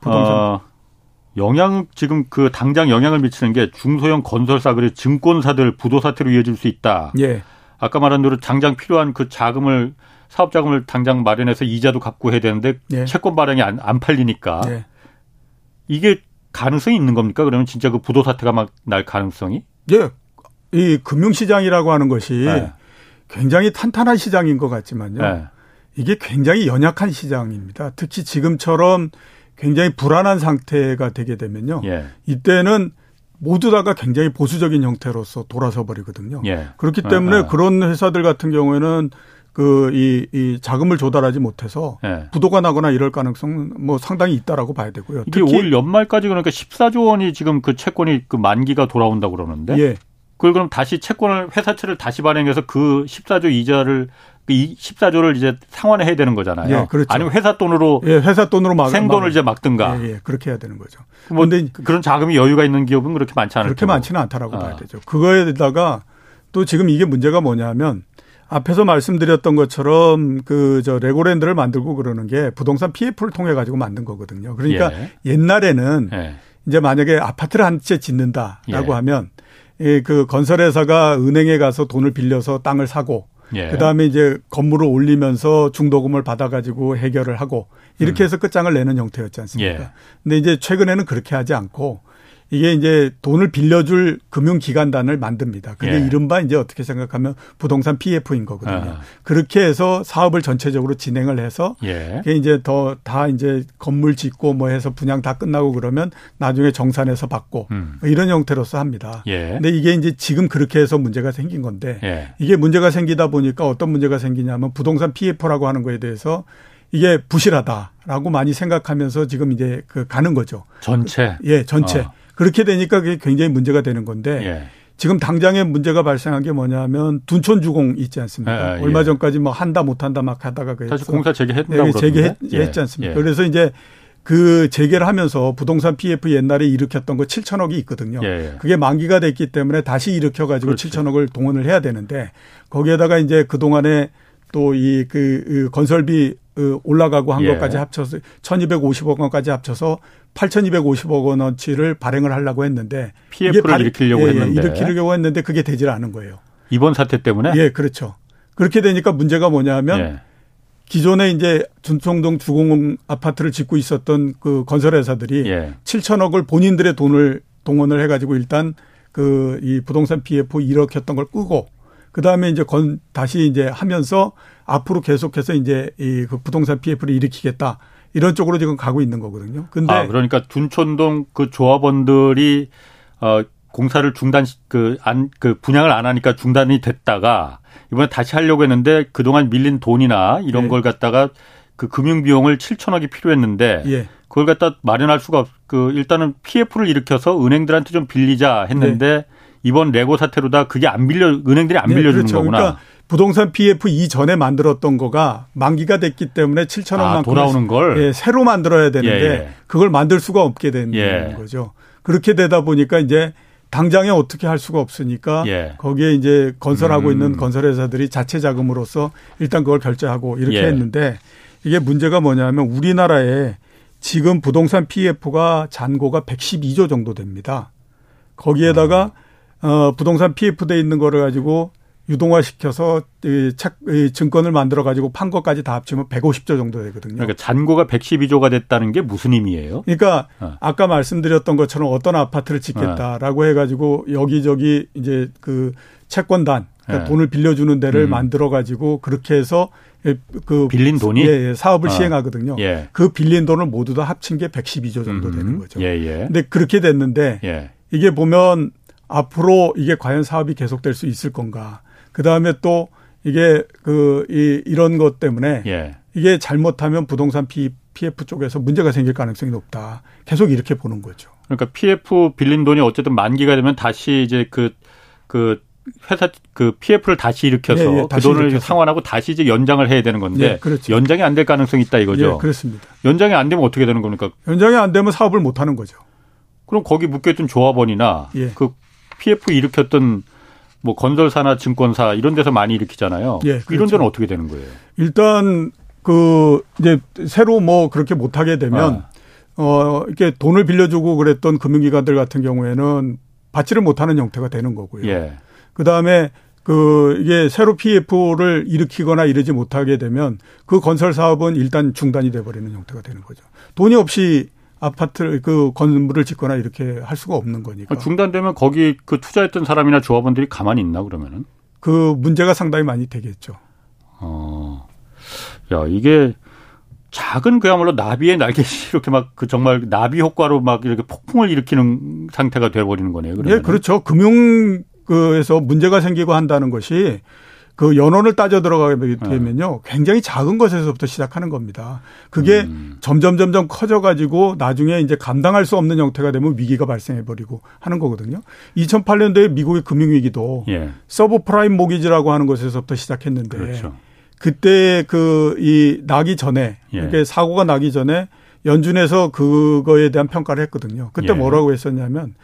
[SPEAKER 1] 부동산 어, 영향 지금 그 당장 영향을 미치는 게 중소형 건설사 그리고 증권사들 부도 사태로 이어질 수 있다. 예. 아까 말한 대로 당장 필요한 그 자금을 사업 자금을 당장 마련해서 이자도 갚고 해야 되는데 예. 채권 발행이 안, 안 팔리니까 예. 이게 가능성이 있는 겁니까? 그러면 진짜 그 부도 사태가 막 날 가능성이?
[SPEAKER 2] 예. 이 금융시장이라고 하는 것이 네. 굉장히 탄탄한 시장인 것 같지만요. 네. 이게 굉장히 연약한 시장입니다. 특히 지금처럼 굉장히 불안한 상태가 되게 되면요. 예. 이때는 모두 다가 굉장히 보수적인 형태로서 돌아서 버리거든요. 예. 그렇기 때문에 아, 아. 그런 회사들 같은 경우에는 그, 이, 이 자금을 조달하지 못해서 예. 부도가 나거나 이럴 가능성 뭐 상당히 있다라고 봐야 되고요.
[SPEAKER 1] 이게 올 연말까지 그러니까 14조 원이 지금 그 채권이 그 만기가 돌아온다고 그러는데. 예. 그걸 그럼 다시 채권을 회사채를 다시 발행해서 그 14조 이자를 그 14조를 이제 상환해야 되는 거잖아요. 예, 그렇죠. 아니면 회사 돈으로
[SPEAKER 2] 예, 회사 돈으로 막
[SPEAKER 1] 생돈을 막, 이제 막든가.
[SPEAKER 2] 예, 예, 그렇게 해야 되는 거죠.
[SPEAKER 1] 뭐 근데 그런 자금이 여유가 있는 기업은 그렇게 많지 않을
[SPEAKER 2] 그렇게 테고. 많지는 않다라고 아. 봐야 되죠. 그거에다가 또 지금 이게 문제가 뭐냐면 앞에서 말씀드렸던 것처럼 그 저 레고랜드를 만들고 그러는 게 부동산 PF를 통해 가지고 만든 거거든요. 그러니까 예. 옛날에는 예. 이제 만약에 아파트를 한 채 짓는다라고 예. 하면 그 건설회사가 은행에 가서 돈을 빌려서 땅을 사고 예. 그다음에 이제 건물을 올리면서 중도금을 받아가지고 해결을 하고 이렇게 음. 해서 끝장을 내는 형태였지 않습니까? 예. 근데 이제 최근에는 그렇게 하지 않고 이게 이제 돈을 빌려줄 금융기관단을 만듭니다. 그게 예. 이른바 이제 어떻게 생각하면 부동산 PF인 거거든요. 아. 그렇게 해서 사업을 전체적으로 진행을 해서 예. 그게 이제 더 다 이제 건물 짓고 뭐 해서 분양 다 끝나고 그러면 나중에 정산해서 받고 음. 뭐 이런 형태로서 합니다. 예. 근데 이게 이제 지금 그렇게 해서 문제가 생긴 건데 예. 이게 문제가 생기다 보니까 어떤 문제가 생기냐면 부동산 PF라고 하는 거에 대해서 이게 부실하다라고 많이 생각하면서 지금 이제 그 가는 거죠.
[SPEAKER 1] 전체.
[SPEAKER 2] 예, 전체. 어. 그렇게 되니까 그게 굉장히 문제가 되는 건데 예. 지금 당장에 문제가 발생한 게 뭐냐면 둔촌 주공 있지 않습니까? 예, 예. 얼마 전까지 뭐 한다 못 한다 막 하다가
[SPEAKER 1] 그래서 다시 공사 재개했다고 예,
[SPEAKER 2] 재개했지 예, 않습니까? 예. 그래서 이제 그 재개를 하면서 부동산 PF 옛날에 일으켰던 거 7천억이 있거든요. 예, 그게 만기가 됐기 때문에 다시 일으켜 가지고 7천억을 동원을 해야 되는데 거기에다가 이제 그 동안에 또 이그 그 건설비 그 올라가고 한 예. 것까지 합쳐서 1250억 원까지 합쳐서 8250억 원어치를 발행을 하려고 했는데
[SPEAKER 1] PF를 발행, 일으키려고 예, 예, 했는데
[SPEAKER 2] 일으키려고 했는데 그게 되질 않은 거예요.
[SPEAKER 1] 이번 사태 때문에?
[SPEAKER 2] 예, 그렇죠. 그렇게 되니까 문제가 뭐냐면 예. 기존에 이제 준청동 주공 아파트를 짓고 있었던 그 건설회사들이 예. 7천억을 본인들의 돈을 동원을 해가지고 일단 그 이 부동산 PF 일으켰던 걸 끄고 그 다음에 이제 건 다시 이제 하면서 앞으로 계속해서 이제 이 그 부동산 PF를 일으키겠다. 이런 쪽으로 지금 가고 있는 거거든요. 근데
[SPEAKER 1] 아, 그러니까 둔촌동 그 조합원들이 어 공사를 중단 그안그 그 분양을 안 하니까 중단이 됐다가 이번에 다시 하려고 했는데 그동안 밀린 돈이나 이런 예. 걸 갖다가 그 금융 비용을 7천억이 필요했는데 예. 그걸 갖다 마련할 수가 없, 그 일단은 PF를 일으켜서 은행들한테 좀 빌리자 했는데 예. 이번 레고 사태로 다 그게 안 빌려 은행들이 안 네, 빌려주는 그렇죠. 거구나. 그러니까
[SPEAKER 2] 부동산 PF 이전에 만들었던 거가 만기가 됐기 때문에 7천억만큼 아,
[SPEAKER 1] 돌아오는 걸
[SPEAKER 2] 예, 새로 만들어야 되는데 예, 예. 그걸 만들 수가 없게 되는 예. 거죠. 그렇게 되다 보니까 이제 당장에 어떻게 할 수가 없으니까 예. 거기에 이제 건설하고 음. 있는 건설회사들이 자체 자금으로서 일단 그걸 결제하고 이렇게 예. 했는데 이게 문제가 뭐냐면 우리나라에 지금 부동산 PF가 잔고가 112조 정도 됩니다. 거기에다가 음. 어, 부동산 PF 돼 있는 거를 가지고 유동화 시켜서 이 책, 이 증권을 만들어 가지고 판 것까지 다 합치면 150조 정도 되거든요.
[SPEAKER 1] 그러니까 잔고가 112조가 됐다는 게 무슨 의미예요?
[SPEAKER 2] 그러니까 어. 아까 말씀드렸던 것처럼 어떤 아파트를 짓겠다라고 어. 해 가지고 여기저기 이제 그 채권단 그러니까 네. 돈을 빌려주는 데를 음. 만들어 가지고 그렇게 해서 그
[SPEAKER 1] 빌린 돈이
[SPEAKER 2] 예, 예, 사업을 어. 시행하거든요. 예. 그 빌린 돈을 모두 다 합친 게 112조 정도 음. 되는 거죠. 예, 예. 근데 그렇게 됐는데 예. 이게 보면 앞으로 이게 과연 사업이 계속될 수 있을 건가. 그 다음에 또 이게 그, 이, 이런 것 때문에 예. 이게 잘못하면 부동산 PF 쪽에서 문제가 생길 가능성이 높다. 계속 이렇게 보는 거죠.
[SPEAKER 1] 그러니까 PF 빌린 돈이 어쨌든 만기가 되면 다시 이제 그, 그 회사 그 PF를 다시 일으켜서 예, 예, 그 돈을 일으켜서. 상환하고 다시 이제 연장을 해야 되는 건데 예, 그렇죠. 연장이 안 될 가능성이 있다 이거죠.
[SPEAKER 2] 예, 그렇습니다.
[SPEAKER 1] 연장이 안 되면 어떻게 되는 겁니까?
[SPEAKER 2] 연장이 안 되면 사업을 못 하는 거죠.
[SPEAKER 1] 그럼 거기 묶여있던 조합원이나 예. 그 PF 일으켰던 뭐 건설사나 증권사 이런 데서 많이 일으키잖아요. 예, 그렇죠. 이런 데는 어떻게 되는 거예요?
[SPEAKER 2] 일단 그 이제 새로 뭐 그렇게 못 하게 되면 아. 어, 이렇게 돈을 빌려주고 그랬던 금융기관들 같은 경우에는 받지를 못하는 형태가 되는 거고요. 예. 그 다음에 그 이게 새로 PF를 일으키거나 이러지 못하게 되면 그 건설 사업은 일단 중단이 돼 버리는 형태가 되는 거죠. 돈이 없이 아파트를 그 건물을 짓거나 이렇게 할 수가 없는 거니까.
[SPEAKER 1] 중단되면 거기 그 투자했던 사람이나 조합원들이 가만히 있나 그러면은?
[SPEAKER 2] 그 문제가 상당히 많이 되겠죠.
[SPEAKER 1] 어. 야, 이게 작은 그야말로 나비의 날개시 이렇게 막 그 정말 나비 효과로 막 이렇게 폭풍을 일으키는 상태가 돼 버리는 거네요.
[SPEAKER 2] 그러면. 예, 그렇죠. 금융 그에서 문제가 생기고 한다는 것이 그 연원을 따져 들어가게 되면요. 네. 굉장히 작은 것에서부터 시작하는 겁니다. 그게 음. 점점 점점 커져 가지고 나중에 이제 감당할 수 없는 형태가 되면 위기가 발생해 버리고 하는 거거든요. 2008년도에 미국의 금융 위기도 예. 서브프라임 모기지라고 하는 것에서부터 시작했는데 그렇죠. 그때 그 이 나기 전에 예. 이렇게 사고가 나기 전에 연준에서 그거에 대한 평가를 했거든요. 그때 예. 뭐라고 했었냐면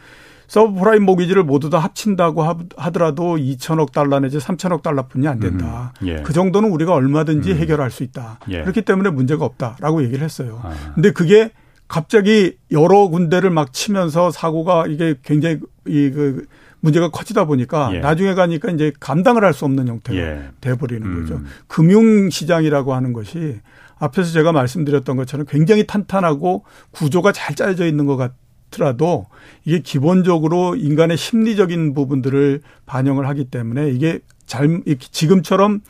[SPEAKER 2] 서브프라임 모기지를 모두 다 합친다고 하더라도 2천억 달러 내지 3천억 달러뿐이 안 된다. 음, 예. 그 정도는 우리가 얼마든지 음. 해결할 수 있다. 예. 그렇기 때문에 문제가 없다라고 얘기를 했어요. 아. 근데 그게 갑자기 여러 군데를 막 치면서 사고가 이게 굉장히 이그 문제가 커지다 보니까 예. 나중에 가니까 이제 감당을 할 수 없는 형태가 예. 돼버리는 음. 거죠. 금융시장이라고 하는 것이 앞에서 제가 말씀드렸던 것처럼 굉장히 탄탄하고 구조가 잘 짜여져 있는 것 같. 더라도 이게 기본적으로 인간의 심리적인 부분들을 반영을 하기 때문에 이게 잘 지금처럼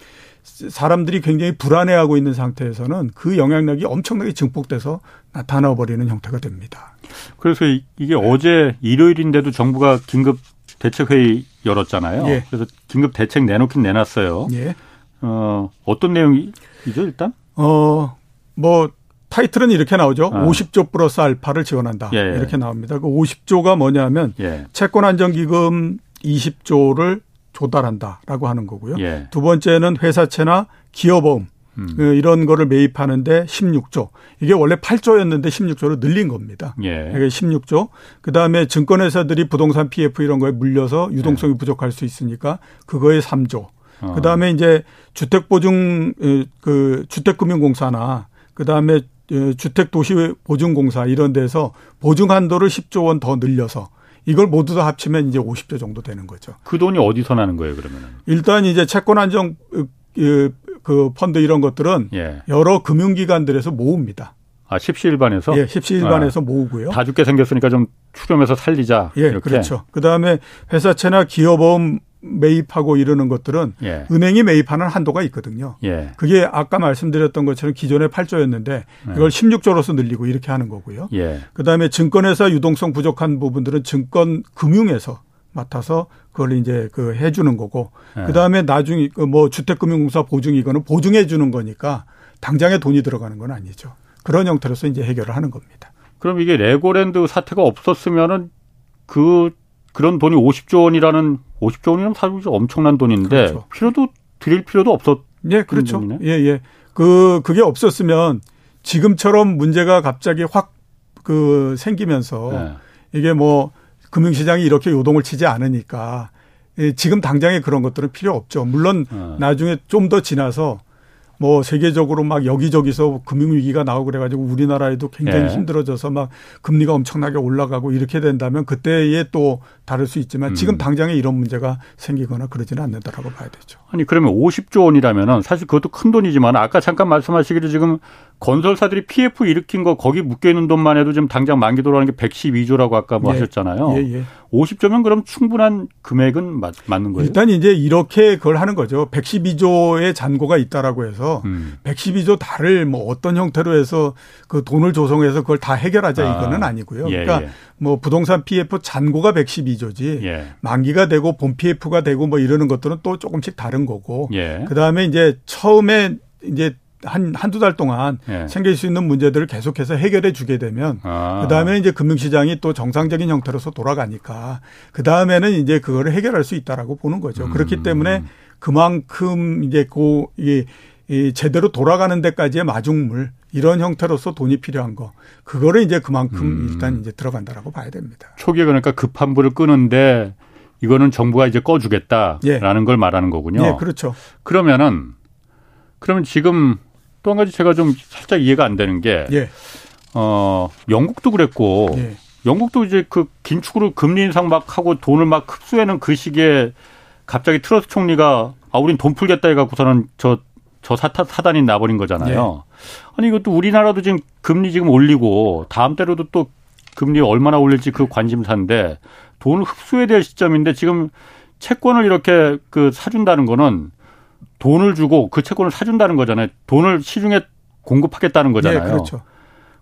[SPEAKER 2] 사람들이 굉장히 불안해하고 있는 상태에서는 그 영향력이 엄청나게 증폭돼서 나타나 버리는 형태가 됩니다.
[SPEAKER 1] 그래서 이게 어제 일요일인데도 정부가 긴급 대책회의 열었잖아요. 예. 그래서 긴급 대책 내놓긴 내놨어요. 예. 어, 어떤 내용이죠, 일단?
[SPEAKER 2] 어, 뭐, 타이틀은 이렇게 나오죠. 아. 50조 플러스 알파를 지원한다. 예, 예. 이렇게 나옵니다. 그 50조가 뭐냐면 예. 채권 안정 기금 20조를 조달한다라고 하는 거고요. 예. 두 번째는 회사채나 기업보험 음. 그 이런 거를 매입하는데 16조. 이게 원래 8조였는데 16조로 늘린 겁니다. 예. 이게 16조. 그다음에 증권회사들이 부동산 PF 이런 거에 물려서 유동성이 예. 부족할 수 있으니까 그거에 3조. 어. 그다음에 이제 주택 보증 그 주택금융공사나 그다음에 예, 주택도시보증공사 이런 데서 보증 한도를 10조 원 더 늘려서 이걸 모두 다 합치면 이제 50조 정도 되는 거죠.
[SPEAKER 1] 그 돈이 어디서 나는 거예요, 그러면은?
[SPEAKER 2] 일단 이제 채권 안정 그, 그 펀드 이런 것들은 예. 여러 금융기관들에서 모읍니다.
[SPEAKER 1] 아, 십시일반에서?
[SPEAKER 2] 예, 십시일반에서 아, 모으고요.
[SPEAKER 1] 다 죽게 생겼으니까 좀 추렴해서 살리자.
[SPEAKER 2] 예, 이렇게. 그렇죠. 그 다음에 회사채나 기업보험 매입하고 이러는 것들은 예. 은행이 매입하는 한도가 있거든요. 예. 그게 아까 말씀드렸던 것처럼 기존에 8조였는데 이걸 16조로서 늘리고 이렇게 하는 거고요. 예. 그다음에 증권회사 유동성 부족한 부분들은 증권 금융에서 맡아서 그걸 이제 그 해주는 거고 예. 그다음에 나중에 그뭐 주택금융공사 보증 이거는 보증해 주는 거니까 당장에 돈이 들어가는 건 아니죠. 그런 형태로서 이제 해결을 하는 겁니다.
[SPEAKER 1] 그럼 이게 레고랜드 사태가 없었으면은 그 그런 돈이 50조 원이라는 50조 원이면 사실 엄청난 돈인데 그렇죠. 필요도 드릴 필요도 없었.
[SPEAKER 2] 예, 그렇죠. 돈이네. 예, 예. 그 그게 없었으면 지금처럼 문제가 갑자기 확 그 생기면서 네. 이게 뭐 금융시장이 이렇게 요동을 치지 않으니까 지금 당장에 그런 것들은 필요 없죠. 물론 네. 나중에 좀 더 지나서 뭐 세계적으로 막 여기저기서 금융위기가 나오고 그래가지고 우리나라에도 굉장히 예. 힘들어져서 막 금리가 엄청나게 올라가고 이렇게 된다면 그때에 또 다를 수 있지만 음. 지금 당장에 이런 문제가 생기거나 그러지는 않는다라고 봐야 되죠.
[SPEAKER 1] 아니 그러면 50조 원이라면은 사실 그것도 큰 돈이지만 아까 잠깐 말씀하시기를 지금 건설사들이 PF 일으킨 거 거기 묶여 있는 돈만 해도 지금 당장 만기 돌아가는 게 112조라고 아까 뭐 예. 하셨잖아요. 예, 예. 50조면 그럼 충분한 금액은 맞, 맞는 거예요?
[SPEAKER 2] 일단 이제 이렇게 그걸 하는 거죠. 112조의 잔고가 있다라고 해서 음. 112조 다를 뭐 어떤 형태로 해서 그 돈을 조성해서 그걸 다 해결하자 아. 이거는 아니고요. 예, 그러니까 예. 뭐 부동산 PF 잔고가 112조지 예. 만기가 되고 본 PF가 되고 뭐 이러는 것들은 또 조금씩 다른 거고 그다음에 이제 처음에 이제 한, 한두 달 동안 예. 생길 수 있는 문제들을 계속해서 해결해 주게 되면 아. 그 다음에 이제 금융시장이 또 정상적인 형태로서 돌아가니까 그 다음에는 이제 그거를 해결할 수 있다라고 보는 거죠. 음. 그렇기 때문에 그만큼 이제 고, 이, 이 제대로 돌아가는 데까지의 마중물 이런 형태로서 돈이 필요한 거 그거를 이제 그만큼 음. 일단 이제 들어간다라고 봐야 됩니다.
[SPEAKER 1] 초기에 그러니까 급한 불을 끄는데 이거는 정부가 이제 꺼주겠다라는 예. 걸 말하는 거군요.
[SPEAKER 2] 예, 그렇죠.
[SPEAKER 1] 그러면은 그러면 지금 또 한 가지 제가 좀 살짝 이해가 안 되는 게, 예. 어 영국도 그랬고 예. 영국도 이제 그 긴축으로 금리 인상 막 하고 돈을 막 흡수해는 그 시기에 갑자기 트러스 총리가 아 우린 돈 풀겠다 해갖고서는 저 저 사타 사단이 나버린 거잖아요. 예. 아니 이것도 우리나라도 지금 금리 지금 올리고 다음 때로도 또 금리 얼마나 올릴지 그 관심사인데 돈을 흡수해야 될 시점인데 지금 채권을 이렇게 그 사준다는 거는 돈을 주고 그 채권을 사준다는 거잖아요. 돈을 시중에 공급하겠다는 거잖아요. 네, 그렇죠.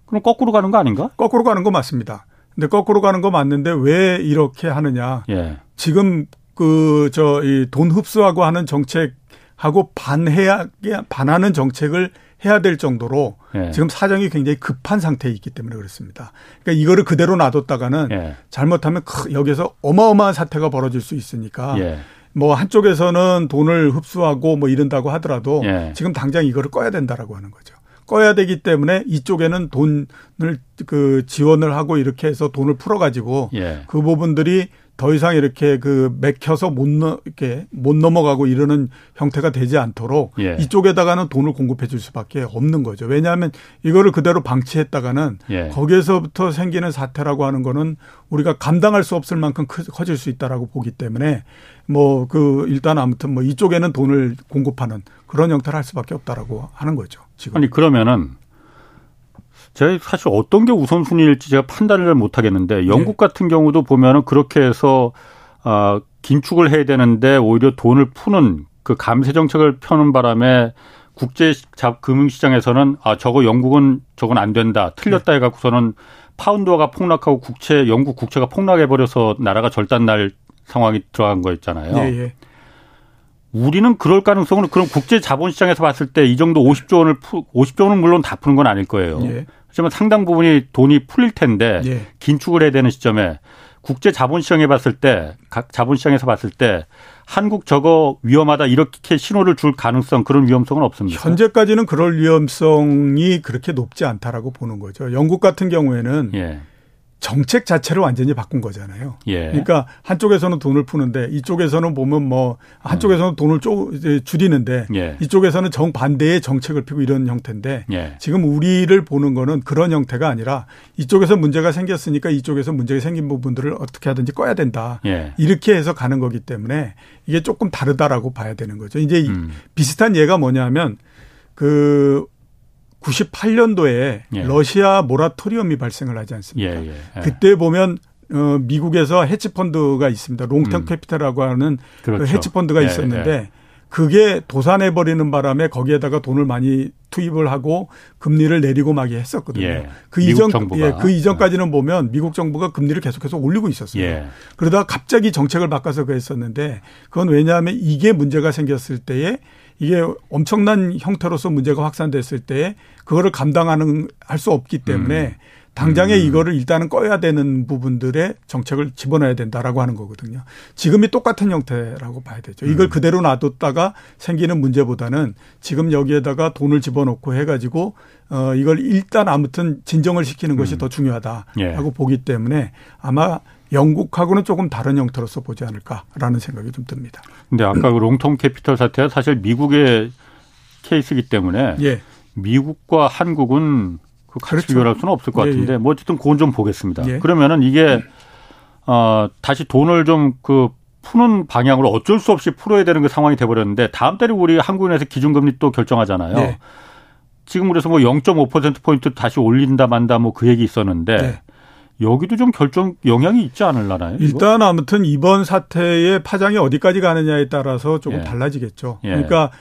[SPEAKER 1] 그럼 거꾸로 가는 거 아닌가?
[SPEAKER 2] 거꾸로 가는 거 맞습니다. 근데 거꾸로 가는 거 맞는데 왜 이렇게 하느냐? 예. 지금 그 저 이 돈 흡수하고 하는 정책하고 반해야 반하는 정책을 해야 될 정도로 예. 지금 사정이 굉장히 급한 상태에 있기 때문에 그렇습니다. 그러니까 이거를 그대로 놔뒀다가는 예. 잘못하면 여기서 어마어마한 사태가 벌어질 수 있으니까 예. 뭐 한쪽에서는 돈을 흡수하고 뭐 이런다고 하더라도 예. 지금 당장 이거를 꺼야 된다라고 하는 거죠. 꺼야 되기 때문에 이쪽에는 돈을 그 지원을 하고 이렇게 해서 돈을 풀어가지고 예. 그 부분들이 더 이상 이렇게 그 맥혀서 못 넘, 이렇게 못 넘어가고 이러는 형태가 되지 않도록 예. 이쪽에다가는 돈을 공급해 줄 수밖에 없는 거죠. 왜냐하면 이거를 그대로 방치했다가는 예. 거기에서부터 생기는 사태라고 하는 거는 우리가 감당할 수 없을 만큼 커질 수 있다라고 보기 때문에 뭐 그 일단 아무튼 뭐 이쪽에는 돈을 공급하는 그런 형태를 할 수밖에 없다라고 하는 거죠. 지금.
[SPEAKER 1] 아니 그러면은 제가 사실 어떤 게 우선순위일지 제가 판단을 못 하겠는데 영국 네. 같은 경우도 보면은 그렇게 해서 아 긴축을 해야 되는데 오히려 돈을 푸는 그 감세 정책을 펴는 바람에 국제 금융시장에서는 아 저거 영국은 저건 안 된다 틀렸다 네. 해갖고서는 파운드가 폭락하고 국채 영국 국채가 폭락해 버려서 나라가 절단 날 상황이 들어간 거였잖아요. 예, 예. 우리는 그럴 가능성은 그럼 국제 자본 시장에서 봤을 때 이 정도 50조 원을 푸, 50조 원은 물론 다 푸는 건 아닐 거예요. 예. 하지만 상당 부분이 돈이 풀릴 텐데 예. 긴축을 해야 되는 시점에 국제 자본 시장에 봤을 때, 각 자본 시장에서 봤을 때 한국 저거 위험하다 이렇게 신호를 줄 가능성 그런 위험성은 없습니다.
[SPEAKER 2] 현재까지는 그럴 위험성이 그렇게 높지 않다라고 보는 거죠. 영국 같은 경우에는 예. 정책 자체를 완전히 바꾼 거잖아요. 예. 그러니까 한쪽에서는 돈을 푸는데 이쪽에서는 보면 뭐 한쪽에서는 음. 돈을 쪼 줄이는데 예. 이쪽에서는 정반대의 정책을 피고 이런 형태인데 예. 지금 우리를 보는 거는 그런 형태가 아니라 이쪽에서 문제가 생겼으니까 이쪽에서 문제가 생긴 부분들을 어떻게 하든지 꺼야 된다. 예. 이렇게 해서 가는 거기 때문에 이게 조금 다르다라고 봐야 되는 거죠. 이제 음. 비슷한 예가 뭐냐면 그 98년도에 예. 러시아 모라토리엄이 발생을 하지 않습니까? 예, 예, 예. 그때 보면 어 미국에서 헤지 펀드가 있습니다. 롱텀 음. 캐피탈이라고 하는 그 그렇죠. 그 헤지 펀드가 예, 있었는데 예. 그게 도산해 버리는 바람에 거기에다가 돈을 많이 투입을 하고 금리를 내리고 막이 했었거든요. 그 이전 예, 그 이전까지는 보면 미국 정부가 금리를 계속해서 올리고 있었어요. 그러다가 갑자기 정책을 바꿔서 그랬었는데 그건 왜냐하면 이게 문제가 생겼을 때에 이게 엄청난 형태로서 문제가 확산됐을 때 그거를 감당하는 할 수 없기 때문에 음. 당장에 음. 이거를 일단은 꺼야 되는 부분들의 정책을 집어넣어야 된다라고 하는 거거든요. 지금이 똑같은 형태라고 봐야 되죠. 이걸 음. 그대로 놔뒀다가 생기는 문제보다는 지금 여기에다가 돈을 집어넣고 해가지고 어 이걸 일단 아무튼 진정을 시키는 것이 음. 더 중요하다라고 예. 보기 때문에 아마 영국하고는 조금 다른 형태로서 보지 않을까라는 생각이 좀 듭니다.
[SPEAKER 1] 근데 아까 그 롱텀 캐피털 사태가 사실 미국의 케이스이기 때문에 예. 미국과 한국은 그 같이 그렇죠. 비교할 수는 없을 것 예, 같은데 예, 예. 뭐 어쨌든 그건 좀 보겠습니다. 예. 그러면은 이게 어 다시 돈을 좀그 푸는 방향으로 어쩔 수 없이 풀어야 되는 그 상황이 돼버렸는데 다음 달에 우리 한국은행에서 기준금리 또 결정하잖아요. 네. 지금 그래서 뭐 0.5% 포인트 다시 올린다 만다 뭐 그 얘기 있었는데 네. 여기도 좀 결정 영향이 있지 않을라나요?
[SPEAKER 2] 일단 아무튼 이번 사태의 파장이 어디까지 가느냐에 따라서 조금 예. 달라지겠죠. 예. 그러니까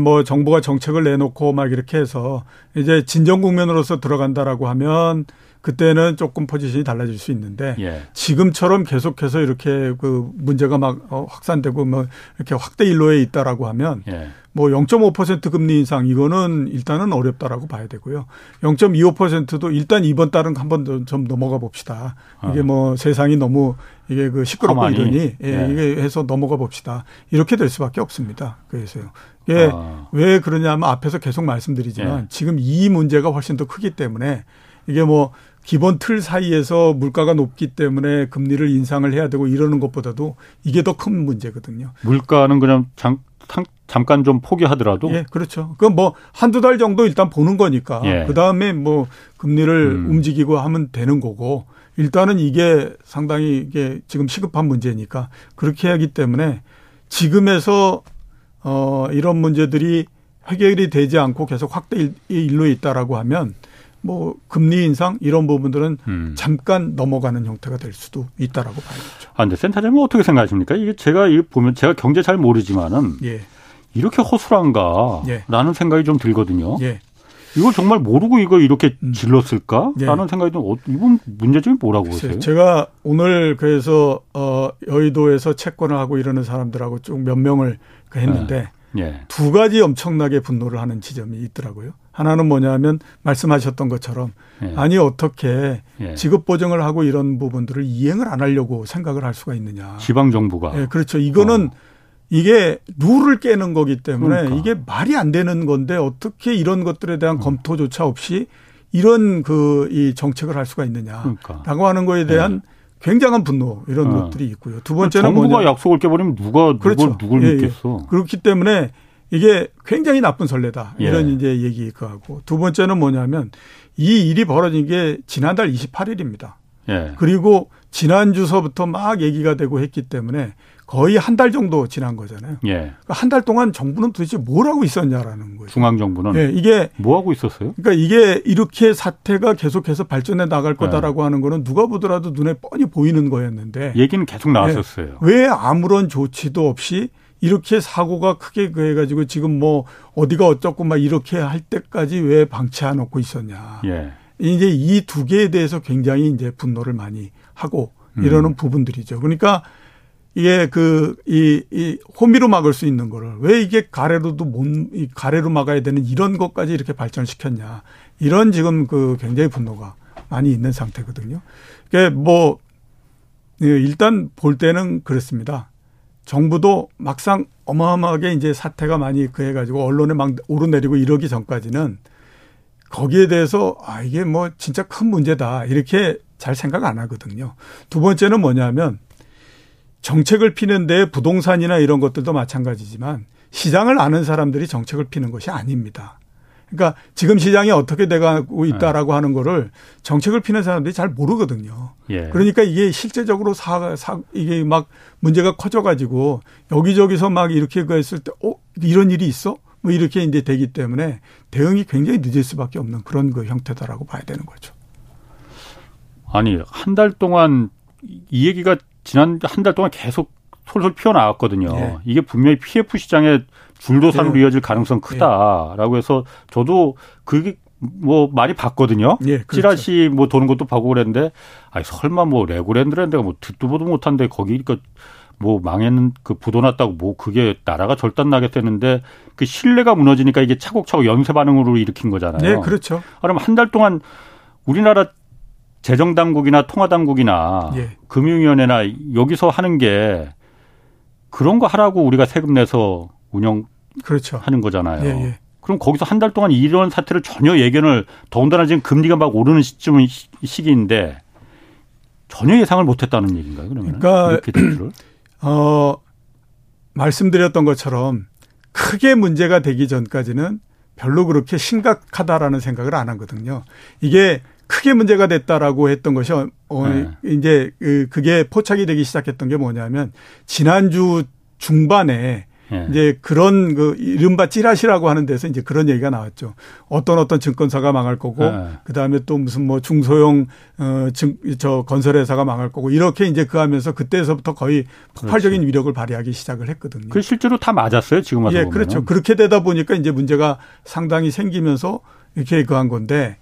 [SPEAKER 2] 뭐 정부가 정책을 내놓고 막 이렇게 해서 이제 진정 국면으로서 들어간다라고 하면 그때는 조금 포지션이 달라질 수 있는데 예. 지금처럼 계속해서 이렇게 그 문제가 막 어, 확산되고 뭐 이렇게 확대 일로에 있다라고 하면 예. 뭐0.5% 금리 인상 이거는 일단은 어렵다라고 봐야 되고요. 0.25%도 일단 이번 달은 한번 좀 넘어가 봅시다. 이게 어. 뭐 세상이 너무 이게 그 시끄럽고 가만히. 이러니 예, 예. 이게 해서 넘어가 봅시다. 이렇게 될 수밖에 없습니다. 그래서요. 이게 아. 왜 그러냐면 앞에서 계속 말씀드리지만 예. 지금 이 문제가 훨씬 더 크기 때문에 이게 뭐 기본 틀 사이에서 물가가 높기 때문에 금리를 인상을 해야 되고 이러는 것보다도 이게 더 큰 문제거든요.
[SPEAKER 1] 물가는 그냥 장, 잠깐 좀 포기하더라도
[SPEAKER 2] 예, 그렇죠. 그뭐 한두 달 정도 일단 보는 거니까 예. 그다음에 뭐 금리를 음. 움직이고 하면 되는 거고 일단은 이게 상당히 이게 지금 시급한 문제니까 그렇게 하기 때문에 지금에서 어 이런 문제들이 해결이 되지 않고 계속 확대 일로 있다라고 하면 뭐 금리 인상 이런 부분들은 음. 잠깐 넘어가는 형태가 될 수도 있다라고 봐야겠죠.
[SPEAKER 1] 아, 근데 센터장님 어떻게 생각하십니까? 이게 제가 이 보면 제가 경제 잘 모르지만은 예. 이렇게 허술한가라는 예. 생각이 좀 들거든요. 예. 이걸 정말 모르고 이거 이렇게 음. 질렀을까라는 예. 생각이 좀 어, 이건 문제점이 뭐라고 보세요?
[SPEAKER 2] 제가 오늘 그래서 어 여의도에서 채권을 하고 이러는 사람들하고 쭉 몇 명을 그 했는데 예. 두 가지 엄청나게 분노를 하는 지점이 있더라고요. 하나는 뭐냐면 말씀하셨던 것처럼 예. 아니 어떻게 예. 지급 보정을 하고 이런 부분들을 이행을 안 하려고 생각을 할 수가 있느냐.
[SPEAKER 1] 지방 정부가.
[SPEAKER 2] 예, 그렇죠. 이거는 어. 이게 룰을 깨는 거기 때문에 그러니까. 이게 말이 안 되는 건데 어떻게 이런 것들에 대한 음. 검토조차 없이 이런 그 이 정책을 할 수가 있느냐라고 그러니까. 하는 거에 대한 예. 굉장한 분노 이런 어. 것들이 있고요. 두 번째는
[SPEAKER 1] 정부가 뭐냐. 약속을 깨버리면 누가 그렇죠. 누굴, 누굴 예, 믿겠어.
[SPEAKER 2] 예. 그렇기 때문에 이게 굉장히 나쁜 선례다. 이런 예. 이제 얘기 그 하고 두 번째는 뭐냐면 이 일이 벌어진 게 지난달 28일입니다. 예. 그리고 지난 주서부터 막 얘기가 되고 했기 때문에 거의 한 달 정도 지난 거잖아요. 예. 그러니까 한달 동안 정부는 도대체 뭘 하고 있었냐라는 거예요.
[SPEAKER 1] 중앙 정부는 예, 이게 뭐 하고 있었어요?
[SPEAKER 2] 그러니까 이게 이렇게 사태가 계속해서 발전해 나갈 예. 거다라고 예. 하는 거는 누가 보더라도 눈에 뻔히 보이는 거였는데
[SPEAKER 1] 얘기는 계속 나왔었어요. 예,
[SPEAKER 2] 왜 아무런 조치도 없이 이렇게 사고가 크게 그해 가지고 지금 뭐 어디가 어쩌고 막 이렇게 할 때까지 왜 방치 안 놓고 있었냐. 예. 이제 이 두 개에 대해서 굉장히 이제 분노를 많이 하고 이러는 음. 부분들이죠. 그러니까 이게 그, 이, 이, 호미로 막을 수 있는 거를 왜 이게 가래로도 못, 이 가래로 막아야 되는 이런 것까지 이렇게 발전시켰냐. 이런 지금 그 굉장히 분노가 많이 있는 상태거든요. 그게 뭐, 예, 일단 볼 때는 그렇습니다. 정부도 막상 어마어마하게 이제 사태가 많이 그해가지고 언론에 막 오르내리고 이러기 전까지는 거기에 대해서 아, 이게 뭐 진짜 큰 문제다. 이렇게 잘 생각 안 하거든요. 두 번째는 뭐냐면 정책을 피는데 부동산이나 이런 것들도 마찬가지지만 시장을 아는 사람들이 정책을 피는 것이 아닙니다. 그러니까 지금 시장이 어떻게 돼가고 있다라고 네. 하는 거를 정책을 피는 사람들이 잘 모르거든요. 예. 그러니까 이게 실제적으로 사, 사, 이게 막 문제가 커져가지고 여기저기서 막 이렇게 그 했을 때, 어, 이런 일이 있어? 뭐 이렇게 이제 되기 때문에 대응이 굉장히 늦을 수밖에 없는 그런 그 형태다라고 봐야 되는 거죠.
[SPEAKER 1] 아니, 한 달 동안 이 얘기가 지난 한 달 동안 계속 솔솔 피어나왔거든요. 예. 이게 분명히 PF 시장에 줄도산으로 예. 이어질 가능성 크다라고 해서 저도 그게 뭐 많이 봤거든요. 예, 그렇죠. 찌라시 뭐 도는 것도 보고 그랬는데 아니 설마 뭐 레고랜드랜드가 뭐 듣도 보도 못한데 거기 그뭐 망했는 그 부도났다고 뭐 그게 나라가 절단 나겠다는데 그 신뢰가 무너지니까 이게 차곡차곡 연쇄 반응으로 일으킨 거잖아요.
[SPEAKER 2] 네, 그렇죠.
[SPEAKER 1] 그럼 한 달 동안 우리나라 재정 당국이나 통화 당국이나 예. 금융위원회나 여기서 하는 게 그런 거 하라고 우리가 세금 내서 운영 그렇죠. 하는 거잖아요. 예, 예. 그럼 거기서 한 달 동안 이런 사태를 전혀 예견을 더군다나 지금 금리가 막 오르는 시점 시기인데 전혀 예상을 못했다는 얘기인가요? 그러면
[SPEAKER 2] 그러니까 이렇게 될 줄을? 어 말씀드렸던 것처럼 크게 문제가 되기 전까지는 별로 그렇게 심각하다라는 생각을 안 하거든요. 이게 크게 문제가 됐다라고 했던 것이 어, 네. 이제 그 그게 포착이 되기 시작했던 게 뭐냐면 지난주 중반에 예. 이제 그런 그 이른바 찌라시라고 하는 데서 이제 그런 얘기가 나왔죠. 어떤 어떤 증권사가 망할 거고 예. 그다음에 또 무슨 뭐 중소형 어증저 건설 회사가 망할 거고 이렇게 이제 그 하면서 그때서부터 거의 폭발적인 그렇지. 위력을 발휘하기 시작을 했거든요.
[SPEAKER 1] 그 실제로 다 맞았어요, 지금 와서
[SPEAKER 2] 예, 보면 그렇죠. 그렇게 되다 보니까 이제 문제가 상당히 생기면서 이렇게 그한 건데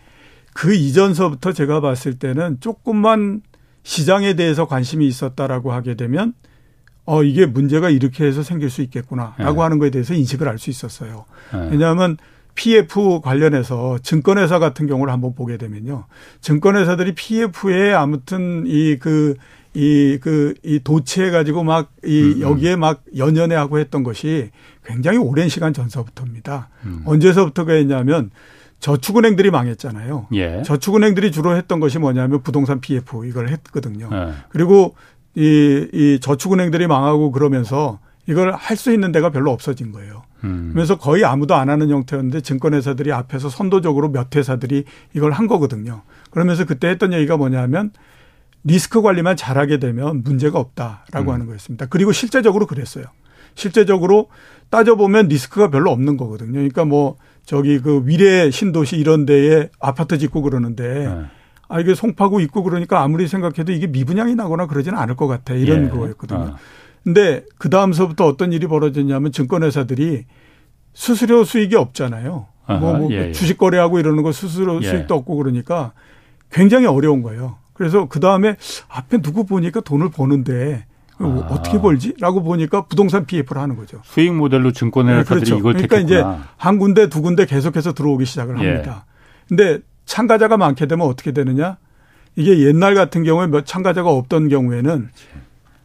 [SPEAKER 2] 그 이전서부터 제가 봤을 때는 조금만 시장에 대해서 관심이 있었다라고 하게 되면 어 이게 문제가 이렇게 해서 생길 수 있겠구나라고 네. 하는 거에 대해서 인식을 할수 있었어요. 네. 왜냐하면 PF 관련해서 증권회사 같은 경우를 한번 보게 되면요. 증권회사들이 PF에 아무튼 이 그 이 그 이 도취해 가지고 막이 음, 음. 여기에 막 연연해 하고 했던 것이 굉장히 오랜 시간 전서부터입니다. 음. 언제서부터가 했냐면 저축은행들이 망했잖아요. 예. 저축은행들이 주로 했던 것이 뭐냐면 부동산 PF 이걸 했거든요. 예. 그리고 이, 이 저축은행들이 망하고 그러면서 이걸 할 수 있는 데가 별로 없어진 거예요. 음. 그래서 거의 아무도 안 하는 형태였는데 증권회사들이 앞에서 선도적으로 몇 회사들이 이걸 한 거거든요. 그러면서 그때 했던 얘기가 뭐냐면 리스크 관리만 잘하게 되면 문제가 없다라고 음. 하는 거였습니다. 그리고 실제적으로 그랬어요. 실제적으로 따져보면 리스크가 별로 없는 거거든요. 그러니까 뭐 저기 그 위례 신도시 이런 데에 아파트 짓고 그러는데 네. 아 이게 송파구 있고 그러니까 아무리 생각해도 이게 미분양이 나거나 그러지는 않을 것 같아 이런 예. 거였거든요. 어. 근데 그 다음서부터 어떤 일이 벌어졌냐면 증권회사들이 수수료 수익이 없잖아요. 뭐, 뭐 예, 예. 주식 거래하고 이러는 거 수수료 예. 수익도 없고 그러니까 굉장히 어려운 거예요. 그래서 그 다음에 앞에 누구 보니까 돈을 버는데 아. 어떻게 벌지?라고 보니까 부동산 PF를 하는 거죠.
[SPEAKER 1] 수익 모델로 증권회사들이 네, 그렇죠. 이걸
[SPEAKER 2] 그러니까
[SPEAKER 1] 택했구나.
[SPEAKER 2] 이제 한 군데 두 군데 계속해서 들어오기 시작을 예. 합니다. 근데 참가자가 많게 되면 어떻게 되느냐? 이게 옛날 같은 경우에 몇 참가자가 없던 경우에는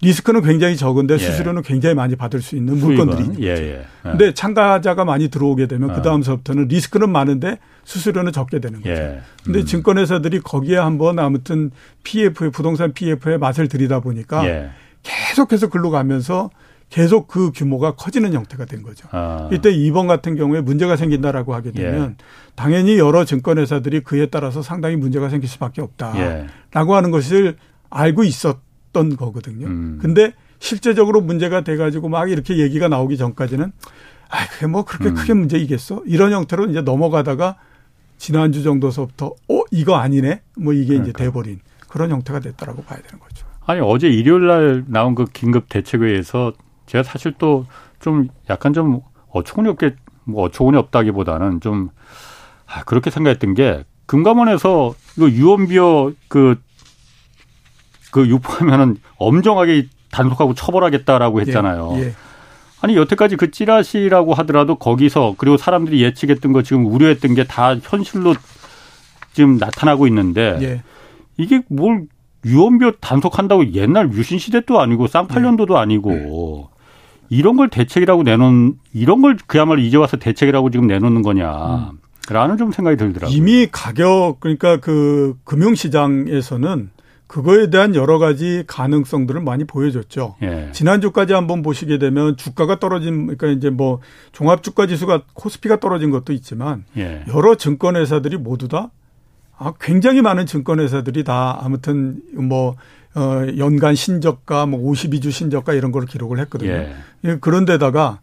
[SPEAKER 2] 리스크는 굉장히 적은데 예. 수수료는 굉장히 많이 받을 수 있는 물건들이 예, 예. 근데 예. 참가자가 많이 들어오게 되면 어. 그 다음서부터는 리스크는 많은데 수수료는 적게 되는 거죠. 예. 근데 음. 증권회사들이 거기에 한번 아무튼 PF 부동산 PF에 맛을 들이다 보니까 예. 계속해서 글로 가면서 계속 그 규모가 커지는 형태가 된 거죠. 아. 이때 2번 같은 경우에 문제가 생긴다라고 하게 되면 예. 당연히 여러 증권회사들이 그에 따라서 상당히 문제가 생길 수밖에 없다라고 하는 것을 알고 있었. 있었던 거거든요. 음. 근데 실제적으로 문제가 돼가지고 막 이렇게 얘기가 나오기 전까지는 아, 그게 뭐 그렇게 음. 크게 문제이겠어? 이런 형태로 이제 넘어가다가 지난주 정도서부터 어, 이거 아니네? 뭐 이게 그러니까. 이제 돼버린 그런 형태가 됐다라고 봐야 되는 거죠.
[SPEAKER 1] 아니, 어제 일요일 날 나온 그 긴급 대책회에서 제가 사실 또 좀 약간 좀 어처구니 없게 뭐 어처구니 없다기보다는 좀 아, 그렇게 생각했던 게 금감원에서 이거 유언비어 그그 유포하면은 엄정하게 단속하고 처벌하겠다라고 예, 했잖아요. 예, 예. 아니 여태까지 그 찌라시라고 하더라도 거기서 그리고 사람들이 예측했던 거 지금 우려했던 게 다 현실로 지금 나타나고 있는데 예. 이게 뭘 유언비어 단속한다고 옛날 유신 시대 도 아니고 쌍팔년도도 아니고 네. 이런 걸 대책이라고 내놓은 이런 걸 그야말로 이제 와서 대책이라고 지금 내놓는 거냐. 라는 좀 생각이 들더라고요.
[SPEAKER 2] 이미 가격 그러니까 그 금융 시장에서는 그거에 대한 여러 가지 가능성들을 많이 보여줬죠. 예. 지난주까지 한번 보시게 되면 주가가 떨어진 그러니까 이제 뭐 종합 주가 지수가 코스피가 떨어진 것도 있지만 예. 여러 증권 회사들이 모두 다 아, 굉장히 많은 증권 회사들이 다 아무튼 뭐 어, 연간 신저가 뭐 52주 신저가 이런 걸 기록을 했거든요. 예. 예 그런데다가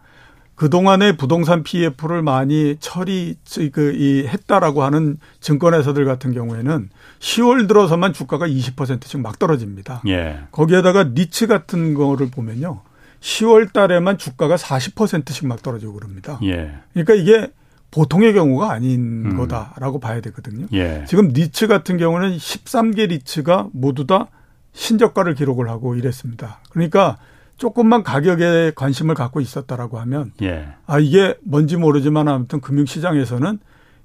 [SPEAKER 2] 그동안에 부동산 PF를 많이 처리, 그, 이, 했다라고 하는 증권회사들 같은 경우에는 10월 들어서만 주가가 20%씩 막 떨어집니다. 예. 거기에다가 니츠 같은 거를 보면요. 10월 달에만 주가가 40%씩 막 떨어지고 그럽니다. 예. 그러니까 이게 보통의 경우가 아닌 음. 거다라고 봐야 되거든요. 예. 지금 니츠 같은 경우는 13개 리츠가 모두 다 신저가를 기록을 하고 이랬습니다. 그러니까 조금만 가격에 관심을 갖고 있었다라고 하면 예. 아 이게 뭔지 모르지만 아무튼 금융시장에서는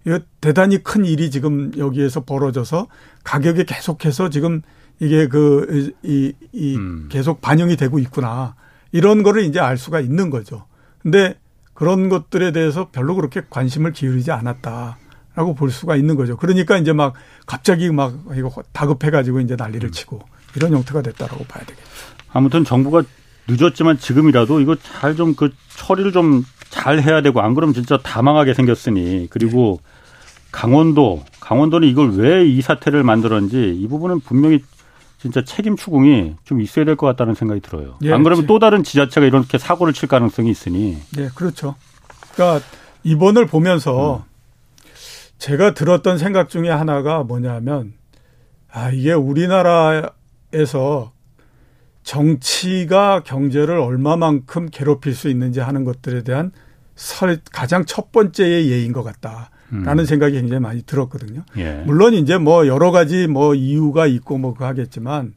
[SPEAKER 2] 이거 대단히 큰 일이 지금 여기에서 벌어져서 가격이 계속해서 지금 이게 그 이 이 음. 계속 반영이 되고 있구나 이런 거를 이제 알 수가 있는 거죠. 근데 그런 것들에 대해서 별로 그렇게 관심을 기울이지 않았다 라고 볼 수가 있는 거죠. 그러니까 이제 막 갑자기 막 이거 다급해 가지고 이제 난리를 음. 치고 이런 형태가 됐다라고 봐야 되겠죠.
[SPEAKER 1] 아무튼 정부가 늦었지만 지금이라도 이거 잘 좀 그 처리를 좀 잘 해야 되고 안 그러면 진짜 다 망하게 생겼으니 그리고 강원도 강원도는 이걸 왜 이 사태를 만들었는지 이 부분은 분명히 진짜 책임 추궁이 좀 있어야 될 것 같다는 생각이 들어요. 예, 안 그러면 또 다른 지자체가 이렇게 사고를 칠 가능성이 있으니.
[SPEAKER 2] 네, 그렇죠. 그러니까 이번을 보면서 음. 제가 들었던 생각 중에 하나가 뭐냐면 아 이게 우리나라에서 정치가 경제를 얼마만큼 괴롭힐 수 있는지 하는 것들에 대한 설, 가장 첫 번째의 예인 것 같다. 라는 음. 생각이 굉장히 많이 들었거든요. 예. 물론 이제 뭐 여러 가지 뭐 이유가 있고 뭐 그 하겠지만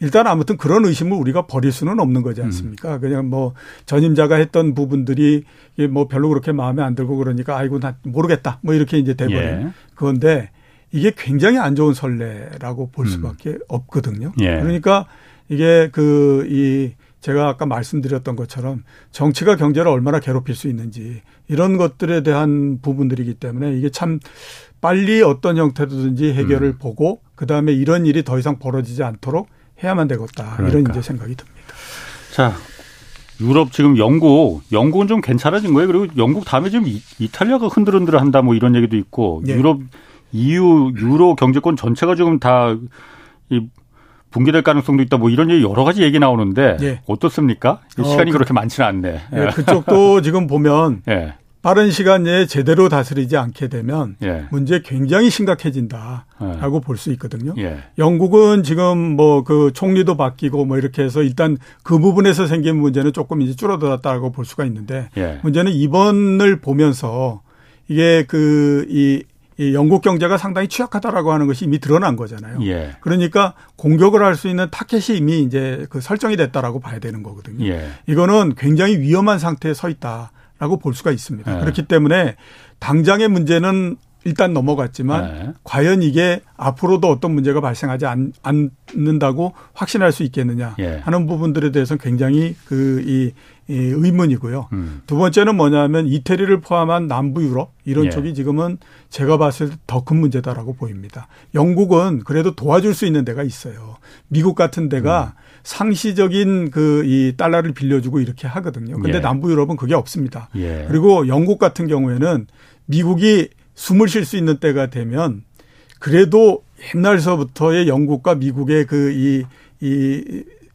[SPEAKER 2] 일단 아무튼 그런 의심을 우리가 버릴 수는 없는 거지 않습니까? 음. 그냥 뭐 전임자가 했던 부분들이 뭐 별로 그렇게 마음에 안 들고 그러니까 아이고 나 모르겠다 뭐 이렇게 이제 돼버린 예. 그건데 이게 굉장히 안 좋은 선례라고 볼 음. 수밖에 음. 없거든요. 예. 그러니까 이게 그 이 제가 아까 말씀드렸던 것처럼 정치가 경제를 얼마나 괴롭힐 수 있는지 이런 것들에 대한 부분들이기 때문에 이게 참 빨리 어떤 형태든지 해결을 음. 보고 그 다음에 이런 일이 더 이상 벌어지지 않도록 해야만 되겠다 그러니까. 이런 이제 생각이 듭니다.
[SPEAKER 1] 자 유럽 지금 영국, 영국은 좀 괜찮아진 거예요. 그리고 영국 다음에 지금 이탈리아가 흔들흔들 한다 뭐 이런 얘기도 있고 예. 유럽 EU 유로 경제권 전체가 지금 다 이 붕괴될 가능성도 있다 뭐 이런 얘기 여러 가지 얘기 나오는데 예. 어떻습니까? 시간이 어, 그, 렇게 많지는 않네.
[SPEAKER 2] 예, 그쪽도 지금 보면 예. 빠른 시간 내에 제대로 다스리지 않게 되면 예. 문제 굉장히 심각해진다라고 예. 볼수 있거든요. 예. 영국은 지금 뭐 그 총리도 바뀌고 뭐 이렇게 해서 일단 그 부분에서 생긴 문제는 조금 이제 줄어들었다고 볼 수가 있는데 예. 문제는 이번을 보면서 이게 그 이 이 영국 경제가 상당히 취약하다라고 하는 것이 이미 드러난 거잖아요. 예. 그러니까 공격을 할 수 있는 타켓이 이미 이제 그 설정이 됐다라고 봐야 되는 거거든요. 예. 이거는 굉장히 위험한 상태에 서 있다. 라고 볼 수가 있습니다. 네. 그렇기 때문에 당장의 문제는 일단 넘어갔지만 네. 과연 이게 앞으로도 어떤 문제가 발생하지 않, 않는다고 확신할 수 있겠느냐 예. 하는 부분들에 대해서는 굉장히 그이 이 의문이고요. 음. 두 번째는 뭐냐면 이태리를 포함한 남부 유럽 이런 예. 쪽이 지금은 제가 봤을 때 더 큰 문제다라고 보입니다. 영국은 그래도 도와줄 수 있는 데가 있어요. 미국 같은 데가 음. 상시적인 그 이 달러를 빌려주고 이렇게 하거든요. 근데 예. 남부 유럽은 그게 없습니다. 예. 그리고 영국 같은 경우에는 미국이 숨을 쉴 수 있는 때가 되면 그래도 옛날서부터의 영국과 미국의 그이이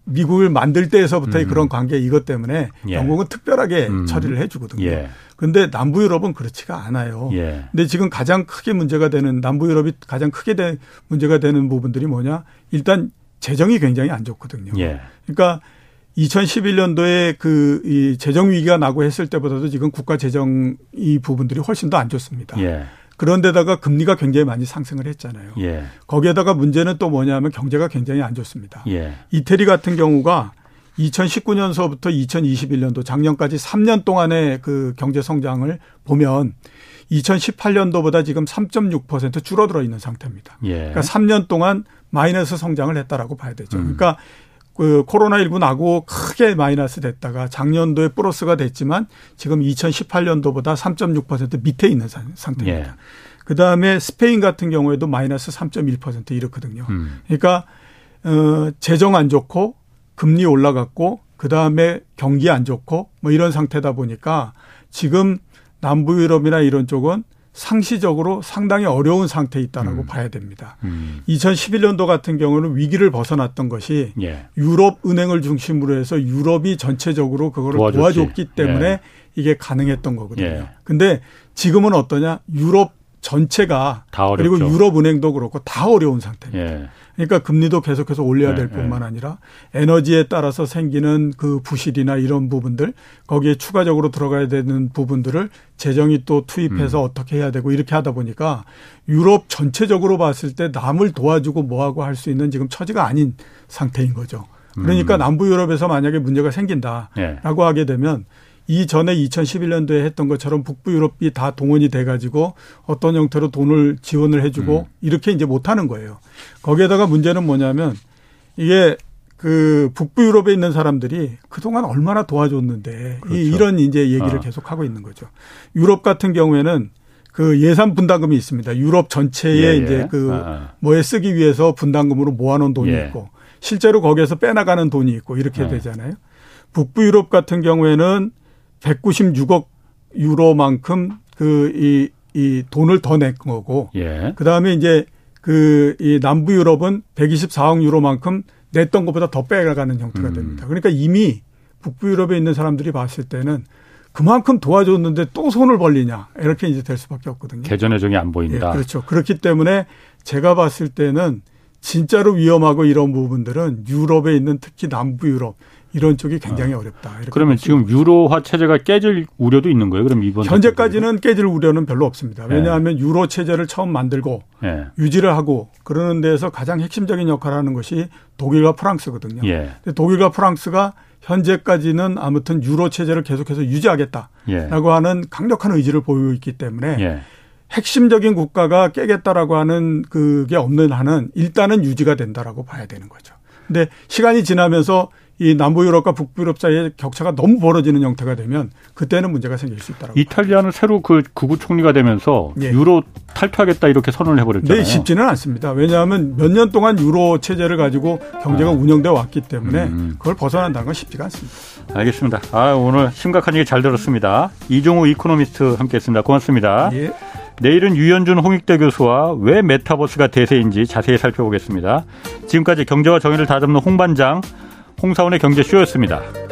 [SPEAKER 2] 미국을 만들 때에서부터의 음. 그런 관계 이것 때문에 예. 영국은 특별하게 음. 처리를 해주거든요. 예. 근데 남부 유럽은 그렇지가 않아요. 예. 근데 지금 가장 크게 문제가 되는 남부 유럽이 가장 크게 된 문제가 되는 부분들이 뭐냐? 일단 재정이 굉장히 안 좋거든요. 예. 그러니까 2011년도에 그 이 재정 위기가 나고 했을 때보다도 지금 국가 재정 이 부분들이 훨씬 더 안 좋습니다. 예. 그런데다가 금리가 굉장히 많이 상승을 했잖아요. 예. 거기에다가 문제는 또 뭐냐면 경제가 굉장히 안 좋습니다. 예. 이태리 같은 경우가 2019년서부터 2021년도 작년까지 3년 동안의 그 경제 성장을 보면 2018년도보다 지금 3.6% 줄어들어 있는 상태입니다. 예. 그러니까 3년 동안 마이너스 성장을 했다라고 봐야 되죠. 음. 그러니까 그 코로나19 나고 크게 마이너스 됐다가 작년도에 플러스가 됐지만 지금 2018년도보다 3.6% 밑에 있는 상태입니다. 예. 그 다음에 스페인 같은 경우에도 마이너스 3.1% 이렇거든요. 음. 그러니까 어 재정 안 좋고 금리 올라갔고 그 다음에 경기 안 좋고 뭐 이런 상태다 보니까 지금 남부 유럽이나 이런 쪽은 상시적으로 상당히 어려운 상태에 있다라고 음. 봐야 됩니다. 음. 2011년도 같은 경우는 위기를 벗어났던 것이 예. 유럽 은행을 중심으로 해서 유럽이 전체적으로 그거를. 도와줬기 때문에 예. 이게 가능했던 거거든요. 예. 근데 지금은 어떠냐? 유럽 전체가 그리고 유럽 은행도 그렇고 다 어려운 상태입니다. 예. 그러니까 금리도 계속해서 올려야 될 네, 뿐만 네. 아니라 에너지에 따라서 생기는 그 부실이나 이런 부분들 거기에 추가적으로 들어가야 되는 부분들을 재정이 또 투입해서 음. 어떻게 해야 되고 이렇게 하다 보니까 유럽 전체적으로 봤을 때 남을 도와주고 뭐하고 할 수 있는 지금 처지가 아닌 상태인 거죠. 그러니까 음. 남부 유럽에서 만약에 문제가 생긴다라고 네. 하게 되면 이전에 2011년도에 했던 것처럼 북부 유럽이 다 동원이 돼 가지고 어떤 형태로 돈을 지원을 해 주고 음. 이렇게 이제 못 하는 거예요. 거기에다가 문제는 뭐냐면 이게 그 북부 유럽에 있는 사람들이 그동안 얼마나 도와줬는데 그렇죠. 이 이런 이제 얘기를 아. 계속 하고 있는 거죠. 유럽 같은 경우에는 그 예산 분담금이 있습니다. 유럽 전체에 예, 예. 이제 그 아. 뭐에 쓰기 위해서 분담금으로 모아놓은 돈이 예. 있고 실제로 거기에서 빼나가는 돈이 있고 이렇게 예. 되잖아요. 북부 유럽 같은 경우에는 196억 유로만큼 그 이 이 돈을 더 낸 거고 예. 그다음에 이제 그 이 남부 유럽은 124억 유로만큼 냈던 것보다 더 빼가는 형태가 음. 됩니다. 그러니까 이미 북부 유럽에 있는 사람들이 봤을 때는 그만큼 도와줬는데 또 손을 벌리냐 이렇게 이제 될 수밖에 없거든요.
[SPEAKER 1] 개전의 정이 안 보인다.
[SPEAKER 2] 예, 그렇죠. 그렇기 때문에 제가 봤을 때는 진짜로 위험하고 이런 부분들은 유럽에 있는 특히 남부 유럽 이런 쪽이 굉장히 어. 렵다
[SPEAKER 1] 그러면 지금 유로화 체제가 깨질 우려도 있는 거예요? 그럼 이번
[SPEAKER 2] 현재까지는 깨질 우려는 별로 없습니다. 네. 왜냐하면 네. 유로 체제를 처음 만들고 네. 유지를 하고 그러는 데에서 가장 핵심적인 역할을 하는 것이 독일과 프랑스거든요. 예. 독일과 프랑스가 현재까지는 아무튼 유로 체제를 계속해서 유지하겠다라고 예. 하는 강력한 의지를 보이고 있기 때문에 예. 핵심적인 국가가 깨겠다라고 하는 그게 없는 한은 일단은 유지가 된다라고 봐야 되는 거죠. 근데 시간이 지나면서 이 남부 유럽과 북부 유럽 사이에 격차가 너무 벌어지는 형태가 되면 그때는 문제가 생길 수 있다고.
[SPEAKER 1] 이탈리아는 새로 그 극우 총리가 되면서 예. 유로 탈퇴하겠다 이렇게 선언을 해버렸잖아요.
[SPEAKER 2] 네, 쉽지는 않습니다. 왜냐하면 몇 년 동안 유로 체제를 가지고 경제가 아. 운영돼 왔기 때문에 음. 그걸 벗어난다는 건 쉽지가 않습니다.
[SPEAKER 1] 알겠습니다. 아 오늘 심각한 얘기 잘 들었습니다. 이종우 이코노미스트 함께했습니다. 고맙습니다. 예. 내일은 유현준 홍익대 교수와 왜 메타버스가 대세인지 자세히 살펴보겠습니다. 지금까지 경제와 정의를 다잡는 홍반장 홍사원의 경제쇼였습니다.